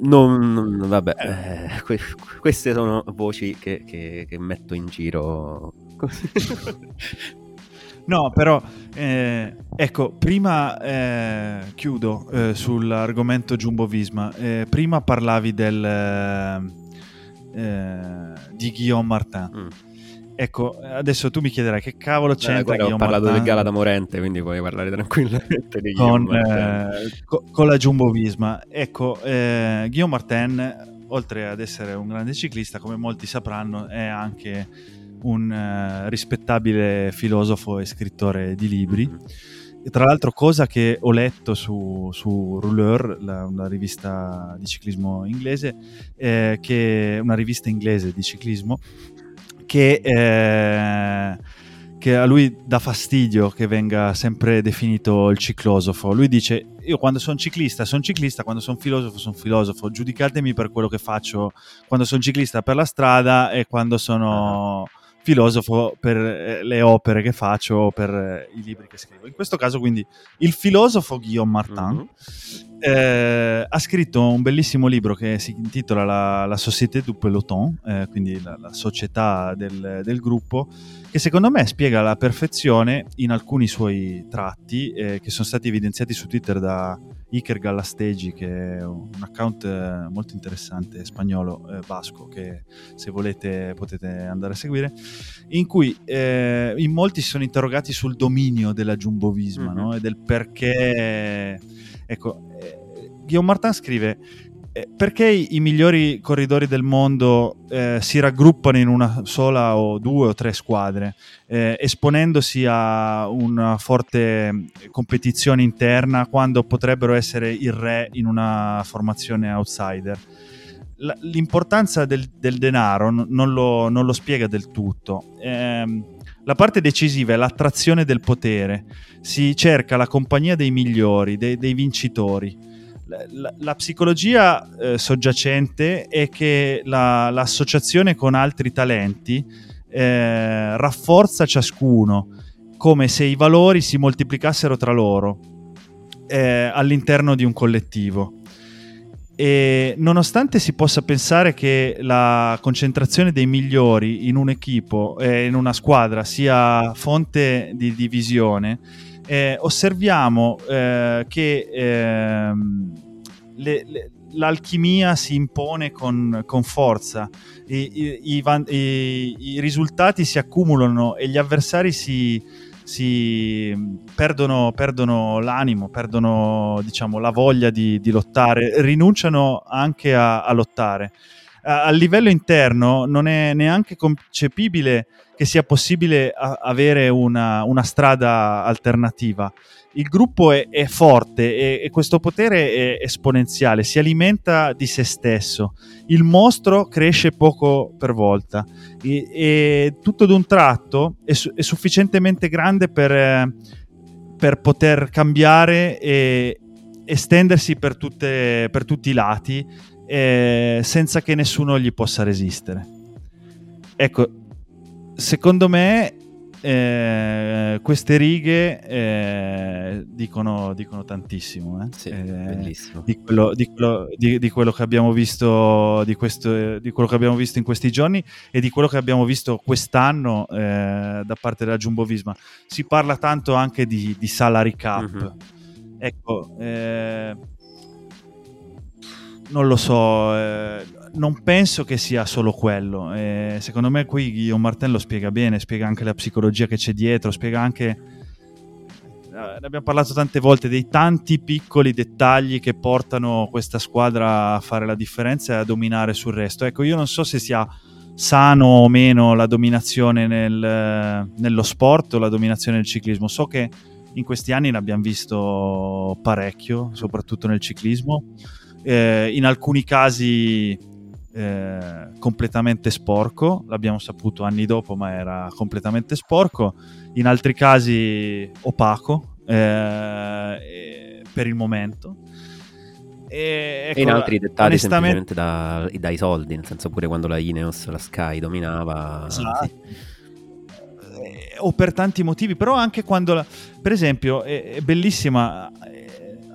Non, non- vabbè, eh, que- queste sono voci che, che- che metto in giro. così. No, però eh, ecco, prima eh, chiudo eh, sull'argomento Jumbo Visma. Eh, prima parlavi del, eh, eh, di Guillaume Martin. Mm. Ecco, adesso tu mi chiederai che cavolo Eh, c'entra guarda, ho parlato Martin del Gala da Morente, quindi puoi parlare tranquillamente di con, eh, co- con la Jumbo Visma. Ecco, eh, Guillaume Martin, oltre ad essere un grande ciclista, come molti sapranno, è anche un eh, rispettabile filosofo e scrittore di libri. Mhm. E tra l'altro, cosa che ho letto su, su Rouleur, la- una rivista di ciclismo inglese, eh, che una rivista inglese di ciclismo, che, eh, che a lui dà fastidio che venga sempre definito il ciclosofo. Lui dice: Io quando sono ciclista, sono ciclista, quando sono filosofo, sono filosofo. Giudicatemi per quello che faccio quando sono ciclista per la strada e quando sono filosofo per eh, le opere che faccio o per eh, i libri che scrivo. In questo caso, quindi, il filosofo Guillaume Martin Mhm. Eh, ha scritto un bellissimo libro che si intitola La, la Société du Peloton, eh, quindi la, la società del, del gruppo, che secondo me spiega alla perfezione in alcuni suoi tratti eh, che sono stati evidenziati su Twitter da Iker Gallastegi, che è un account eh, molto interessante spagnolo, eh, basco, che se volete potete andare a seguire, in cui in molti si sono interrogati sul dominio della Jumbo Visma Mhm. no? e del perché ecco, eh, Guillaume Martin scrive eh, perché i, migliori corridori del mondo eh, si raggruppano in una sola o due o tre squadre, eh, esponendosi a una forte competizione interna quando potrebbero essere il re in una formazione outsider. L'importanza del, del denaro non, lo, non lo spiega del tutto. Ehm, la parte decisiva è l'attrazione del potere. Si cerca la compagnia dei migliori, dei, dei vincitori. La, la- psicologia eh, soggiacente è che la- l'associazione con altri talenti eh, rafforza ciascuno, come se i valori si moltiplicassero tra loro eh, all'interno di un collettivo. E nonostante si possa pensare che la concentrazione dei migliori in un equipo e in una squadra sia fonte di divisione, eh, osserviamo eh, che ehm, le- le- l'alchimia si impone con, con forza, I, i- i- i risultati si accumulano e gli avversari si, si perdono, perdono l'animo, perdono diciamo, la voglia di, di lottare, rinunciano anche a, a lottare. A, a livello interno non è neanche concepibile che sia possibile a- avere una, una strada alternativa. Il gruppo è, è forte e, e questo potere è esponenziale, si alimenta di se stesso. Il mostro cresce poco per volta e, e tutto d'un tratto è, su- è sufficientemente grande per, per poter cambiare e estendersi per, tutte- per tutti i lati eh, senza che nessuno gli possa resistere. Ecco, secondo me eh, queste righe eh, dicono, dicono tantissimo. eh. Sì, Eh, bellissimo. di quello, di quello- di- di quello che abbiamo visto di, questo, di quello che abbiamo visto in questi giorni e di quello che abbiamo visto quest'anno eh, da parte della Jumbo Visma. Si parla tanto anche di, di salary cap. Mhm. Ecco, non lo so, non penso che sia solo quello. Eh, secondo me qui Guillaume Martin lo spiega bene, spiega anche la psicologia che c'è dietro, spiega anche eh, ne abbiamo parlato tante volte dei tanti piccoli dettagli che portano questa squadra a fare la differenza e a dominare sul resto. Ecco, io non so se sia sano o meno la dominazione nel- nello sport o la dominazione nel ciclismo. So che in questi anni ne abbiamo visto parecchio, soprattutto nel ciclismo. Eh, in alcuni casi eh, completamente sporco, l'abbiamo saputo anni dopo, ma era completamente sporco. In altri casi opaco eh, per il momento. E, ecco, e in altri dettagli onestamente- semplicemente da- dai soldi, nel senso pure quando la Ineos, la Sky dominava. Esatto. sì. Eh, o per tanti motivi, però anche quando, la- per esempio, è, è bellissima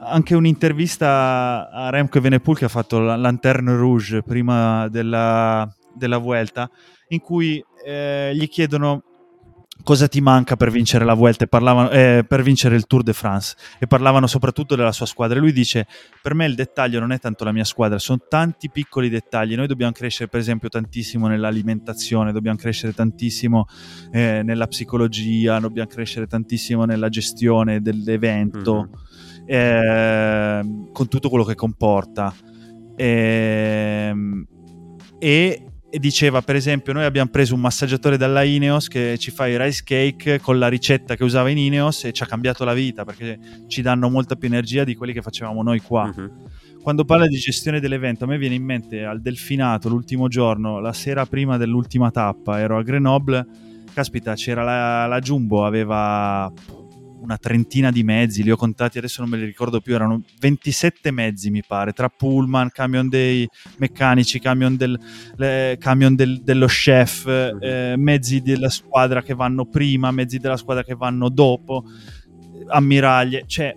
anche un'intervista a Remco Evenepoel che ha fatto la Lanterne Rouge prima della, della Vuelta, in cui eh, gli chiedono cosa ti manca per vincere la Vuelta parlavano, eh, per vincere il Tour de France e parlavano soprattutto della sua squadra. E lui dice per me il dettaglio non è tanto la mia squadra sono tanti piccoli dettagli. Noi dobbiamo crescere per esempio tantissimo nell'alimentazione dobbiamo crescere tantissimo eh, nella psicologia dobbiamo crescere tantissimo nella gestione dell'evento. Mhm. Ehm, con tutto quello che comporta. Ehm, e, e diceva, per esempio, noi abbiamo preso un massaggiatore dalla Ineos che ci fa i rice cake con la ricetta che usava in Ineos e ci ha cambiato la vita perché ci danno molta più energia di quelli che facevamo noi qua. Mhm. Quando parla di gestione dell'evento, a me viene in mente al Delfinato l'ultimo giorno, la sera prima dell'ultima tappa, ero a Grenoble. Caspita, c'era la, la Jumbo, aveva una trentina di mezzi, li ho contati, adesso non me li ricordo più, erano 27 mezzi mi pare, tra pullman, camion dei meccanici, camion, del, le- camion del- dello chef, eh, mezzi della squadra che vanno prima, mezzi della squadra che vanno dopo, ammiraglie, cioè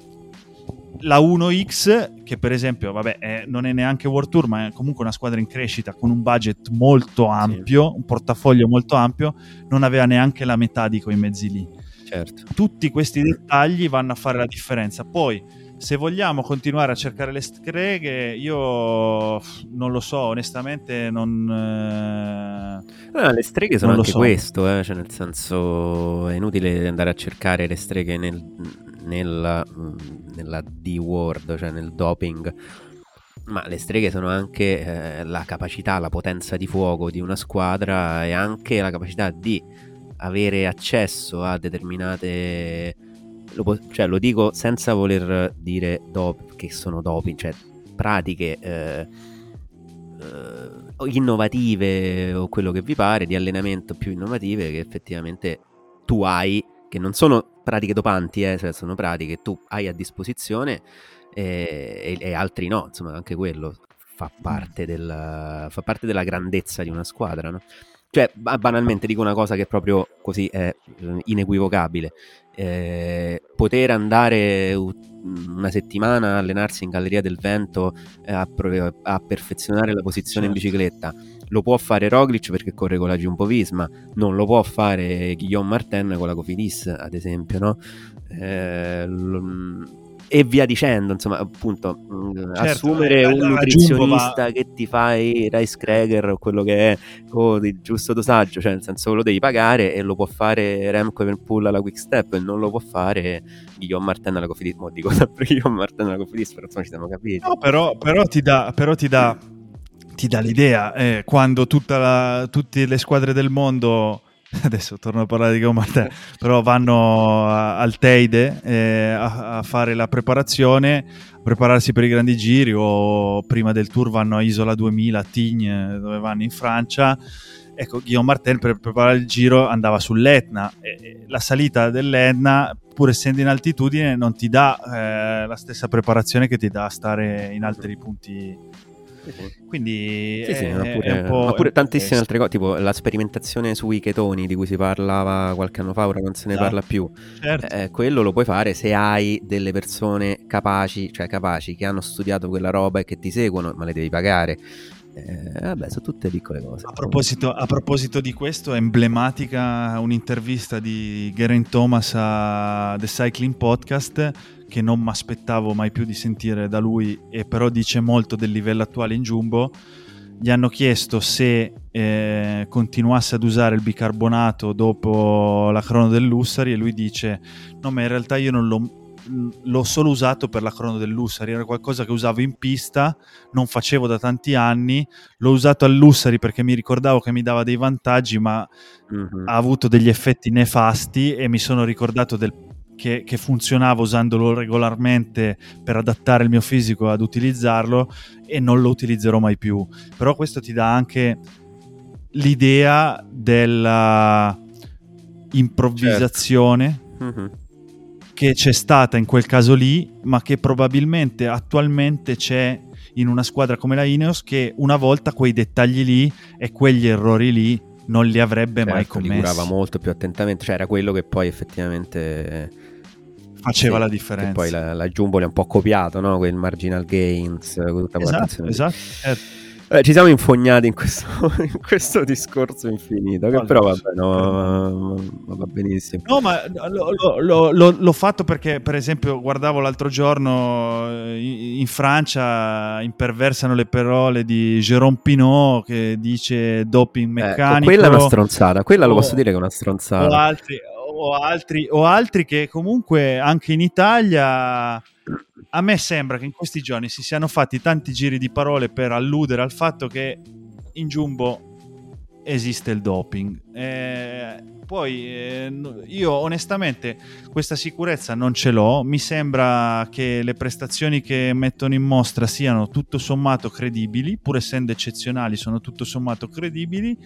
la 1X, che per esempio, vabbè, è- non è neanche World Tour, ma è comunque una squadra in crescita con un budget molto ampio, un portafoglio molto ampio, non aveva neanche la metà di quei mezzi lì. Certo. Tutti questi dettagli vanno a fare la differenza. Poi, se vogliamo continuare a cercare le streghe, io non lo so, onestamente non... eh, le streghe sono anche so. questo, eh, cioè nel senso è inutile andare a cercare le streghe nel- nel, mm, nella D-Word, cioè nel doping, ma le streghe sono anche eh, la capacità, la potenza di fuoco di una squadra e anche la capacità di avere accesso a determinate... Lo, po- cioè, lo dico senza voler dire dop- che sono doping, cioè pratiche eh, eh, innovative o quello che vi pare, di allenamento più innovative che effettivamente tu hai, che non sono pratiche dopanti, eh, cioè sono pratiche che tu hai a disposizione e, e- e altri no, insomma anche quello fa parte, del, fa parte della grandezza di una squadra, no? Cioè, ba- banalmente dico una cosa che proprio così è eh, inequivocabile. Eh, poter andare u- una settimana a allenarsi in Galleria del Vento eh, a, prov- a perfezionare la posizione in Certo. bicicletta lo può fare Roglic perché corre con la Jumbo Visma, non lo può fare Guillaume Martin con la Cofidis, ad esempio, no? Eh, lo- e via dicendo, insomma, appunto, mh, Certo, assumere un nutrizionista va- che ti fa i rice cracker o quello che è, o di giusto dosaggio, cioè nel senso lo devi pagare e lo può fare Remco Evenpool alla Quick Step e non lo può fare Guillaume Martin alla Cofidis, mo dico sempre Guillaume Martin alla Cofidis, però insomma ci siamo capiti. No, però, però ti dà, però ti dà, ti dà l'idea eh, quando tutta la- tutte le squadre del mondo. Adesso torno a parlare di Guillaume Martin, però vanno a- al Teide eh, a, a fare la preparazione, a prepararsi per i grandi giri o prima del tour vanno a Isola 2000, a Tignes, dove vanno in Francia. Ecco, Guillaume Martin per preparare il giro andava sull'Etna. E la salita dell'Etna, pur essendo in altitudine, non ti dà eh, la stessa preparazione che ti dà stare in altri punti. Quindi Sì, sì, è, ma è pure, un po' ma pure tantissime altre cose, tipo la sperimentazione sui chetoni di cui si parlava qualche anno fa, ora non se ne Esatto. parla più. Certo. Eh, quello lo puoi fare se hai delle persone capaci, cioè capaci, che hanno studiato quella roba e che ti seguono, ma le devi pagare. Eh, vabbè, sono tutte piccole cose. A proposito, a proposito di questo, è emblematica un'intervista di Geraint Thomas a The Cycling Podcast che non mi aspettavo mai più di sentire da lui e però dice molto del livello attuale in Jumbo. Gli hanno chiesto se eh, continuasse ad usare il bicarbonato dopo la crono dell'Ussari e lui dice no ma in realtà io non l'ho, l'ho solo usato per la crono dell'Ussari, era qualcosa che usavo in pista, non facevo da tanti anni, l'ho usato all'Ussari perché mi ricordavo che mi dava dei vantaggi ma Mhm. ha avuto degli effetti nefasti e mi sono ricordato del- che, che funzionava usandolo regolarmente per adattare il mio fisico ad utilizzarlo e non lo utilizzerò mai più. Però questo ti dà anche l'idea della improvvisazione Mhm. che c'è stata in quel caso lì, ma che probabilmente attualmente c'è in una squadra come la Ineos che una volta quei dettagli lì e quegli errori lì non li avrebbe mai Certo, li commessi. curava molto più attentamente, cioè era quello che poi effettivamente Faceva sì, la differenza. poi la, la Jumbo ha un po' copiato, no? Quel marginal gains, tutta Esatto, esatto. Eh, ci siamo infognati in questo, in questo discorso infinito, che No, però vabbè, no, va benissimo. No, ma lo- lo- lo- l'ho fatto perché, per esempio, guardavo l'altro giorno eh, in in Francia imperversano le parole di Jérôme Pinot che dice doping Ecco, meccanico. quella è una stronzata, quella lo o- posso dire che è una o stronzata. altri, o, altri, o altri che comunque anche in Italia a me sembra che in questi giorni si siano fatti tanti giri di parole per alludere al fatto che in Jumbo esiste il doping. Eh, poi eh, io onestamente questa sicurezza non ce l'ho, mi sembra che le prestazioni che mettono in mostra siano tutto sommato credibili, pur essendo eccezionali sono tutto sommato credibili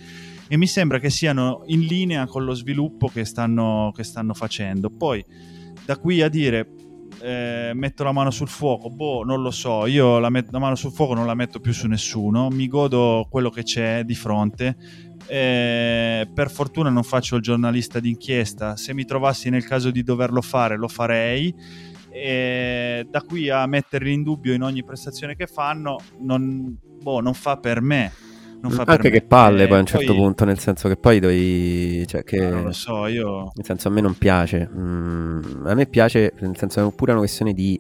e mi sembra che siano in linea con lo sviluppo che stanno, che stanno facendo. Poi da qui a dire eh, metto la mano sul fuoco, boh, non lo so, io la, met- la mano sul fuoco non la metto più su nessuno, mi godo quello che c'è di fronte. Eh, per fortuna non faccio il giornalista d'inchiesta, se mi trovassi nel caso di doverlo fare lo farei. E da qui a metterli in dubbio in ogni prestazione che fanno, non, boh, non fa per me. Non fa Anche che palle Eh, poi a un certo punto, nel senso che poi dovevi... Cioè che... Ah, non lo so, io Nel senso, a me non piace. Mm, a me piace, nel senso, è pure una questione di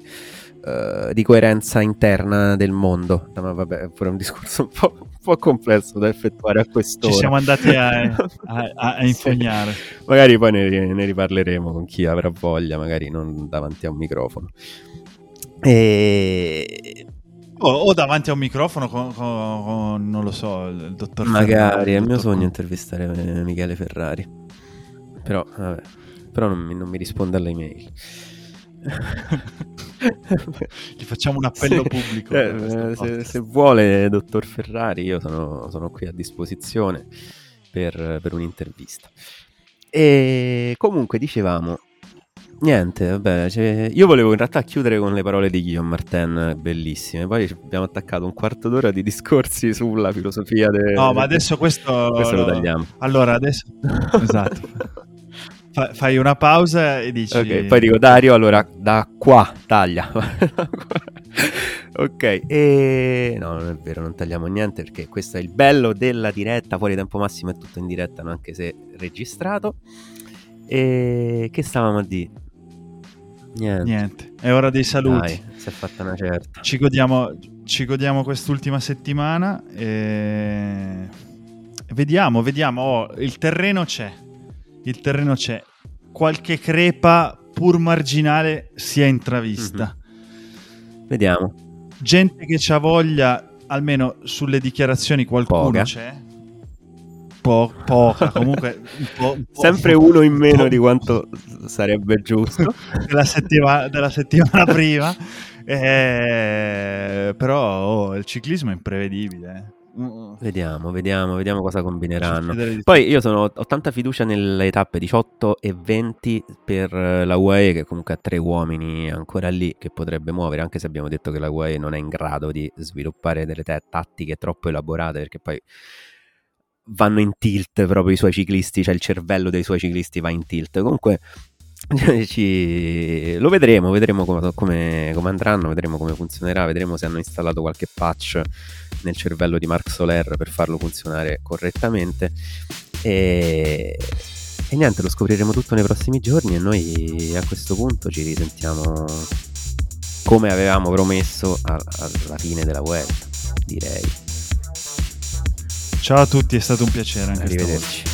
eh, di coerenza interna del mondo. No, ma vabbè, è pure un discorso un po', un po' complesso da effettuare a quest'ora. Ci siamo andati a, a- a- a infognare. Sì. Magari poi ne, ne riparleremo con chi avrà voglia, magari non davanti a un microfono. E O, o davanti a un microfono con, con- con, non lo so, il dottor magari Ferrari, è il mio sogno intervistare eh, Michele Ferrari. Però, vabbè, però non, mi, non mi risponde alle email. Gli facciamo un appello Sì. pubblico. Eh, eh, se, se vuole, dottor Ferrari, io sono, sono qui a disposizione per, per un'intervista. E comunque dicevamo, niente, vabbè, cioè, io volevo in realtà chiudere con le parole di Guillaume Martin, bellissime. Poi abbiamo attaccato un quarto d'ora di discorsi sulla filosofia del... No, ma adesso questo, Questo lo tagliamo. Allora, adesso... esatto. Fa- fai una pausa e dici... Ok, poi dico Dario, allora da qua taglia. ok, e no, non è vero, non tagliamo niente perché questo è il bello della diretta, fuori tempo massimo è tutto in diretta, no? anche se registrato. E che stavamo a dire? Niente. Niente, è ora dei saluti. Dai, si è fatta una certa. Ci godiamo, ci godiamo quest'ultima settimana e vediamo, vediamo. Oh, il terreno c'è, il terreno c'è. Qualche crepa pur marginale si è intravista. Vediamo. Gente che c'ha voglia, almeno sulle dichiarazioni qualcuno Poca. c'è. Po- poca, comunque un po', un po'- Sempre uno in meno di quanto sarebbe giusto. della settimana, della settimana prima. Eh, però oh, il ciclismo è imprevedibile. eh. Mm. Vediamo, vediamo, vediamo cosa combineranno. Poi io sono, ho tanta fiducia nelle tappe 18 e 20 per eh, la UAE che comunque ha tre uomini ancora lì che potrebbe muovere anche se abbiamo detto che la UAE non è in grado di sviluppare delle te- tattiche troppo elaborate perché poi vanno in tilt proprio i suoi ciclisti, cioè il cervello dei suoi ciclisti va in tilt. Comunque ci- lo vedremo, vedremo come, come- come andranno, vedremo come funzionerà, vedremo se hanno installato qualche patch nel cervello di Mark Soler per farlo funzionare correttamente. E, e niente, lo scopriremo tutto nei prossimi giorni e noi a questo punto ci risentiamo come avevamo promesso alla fine della web, direi. Ciao a tutti, è stato un piacere. Anche stavolta.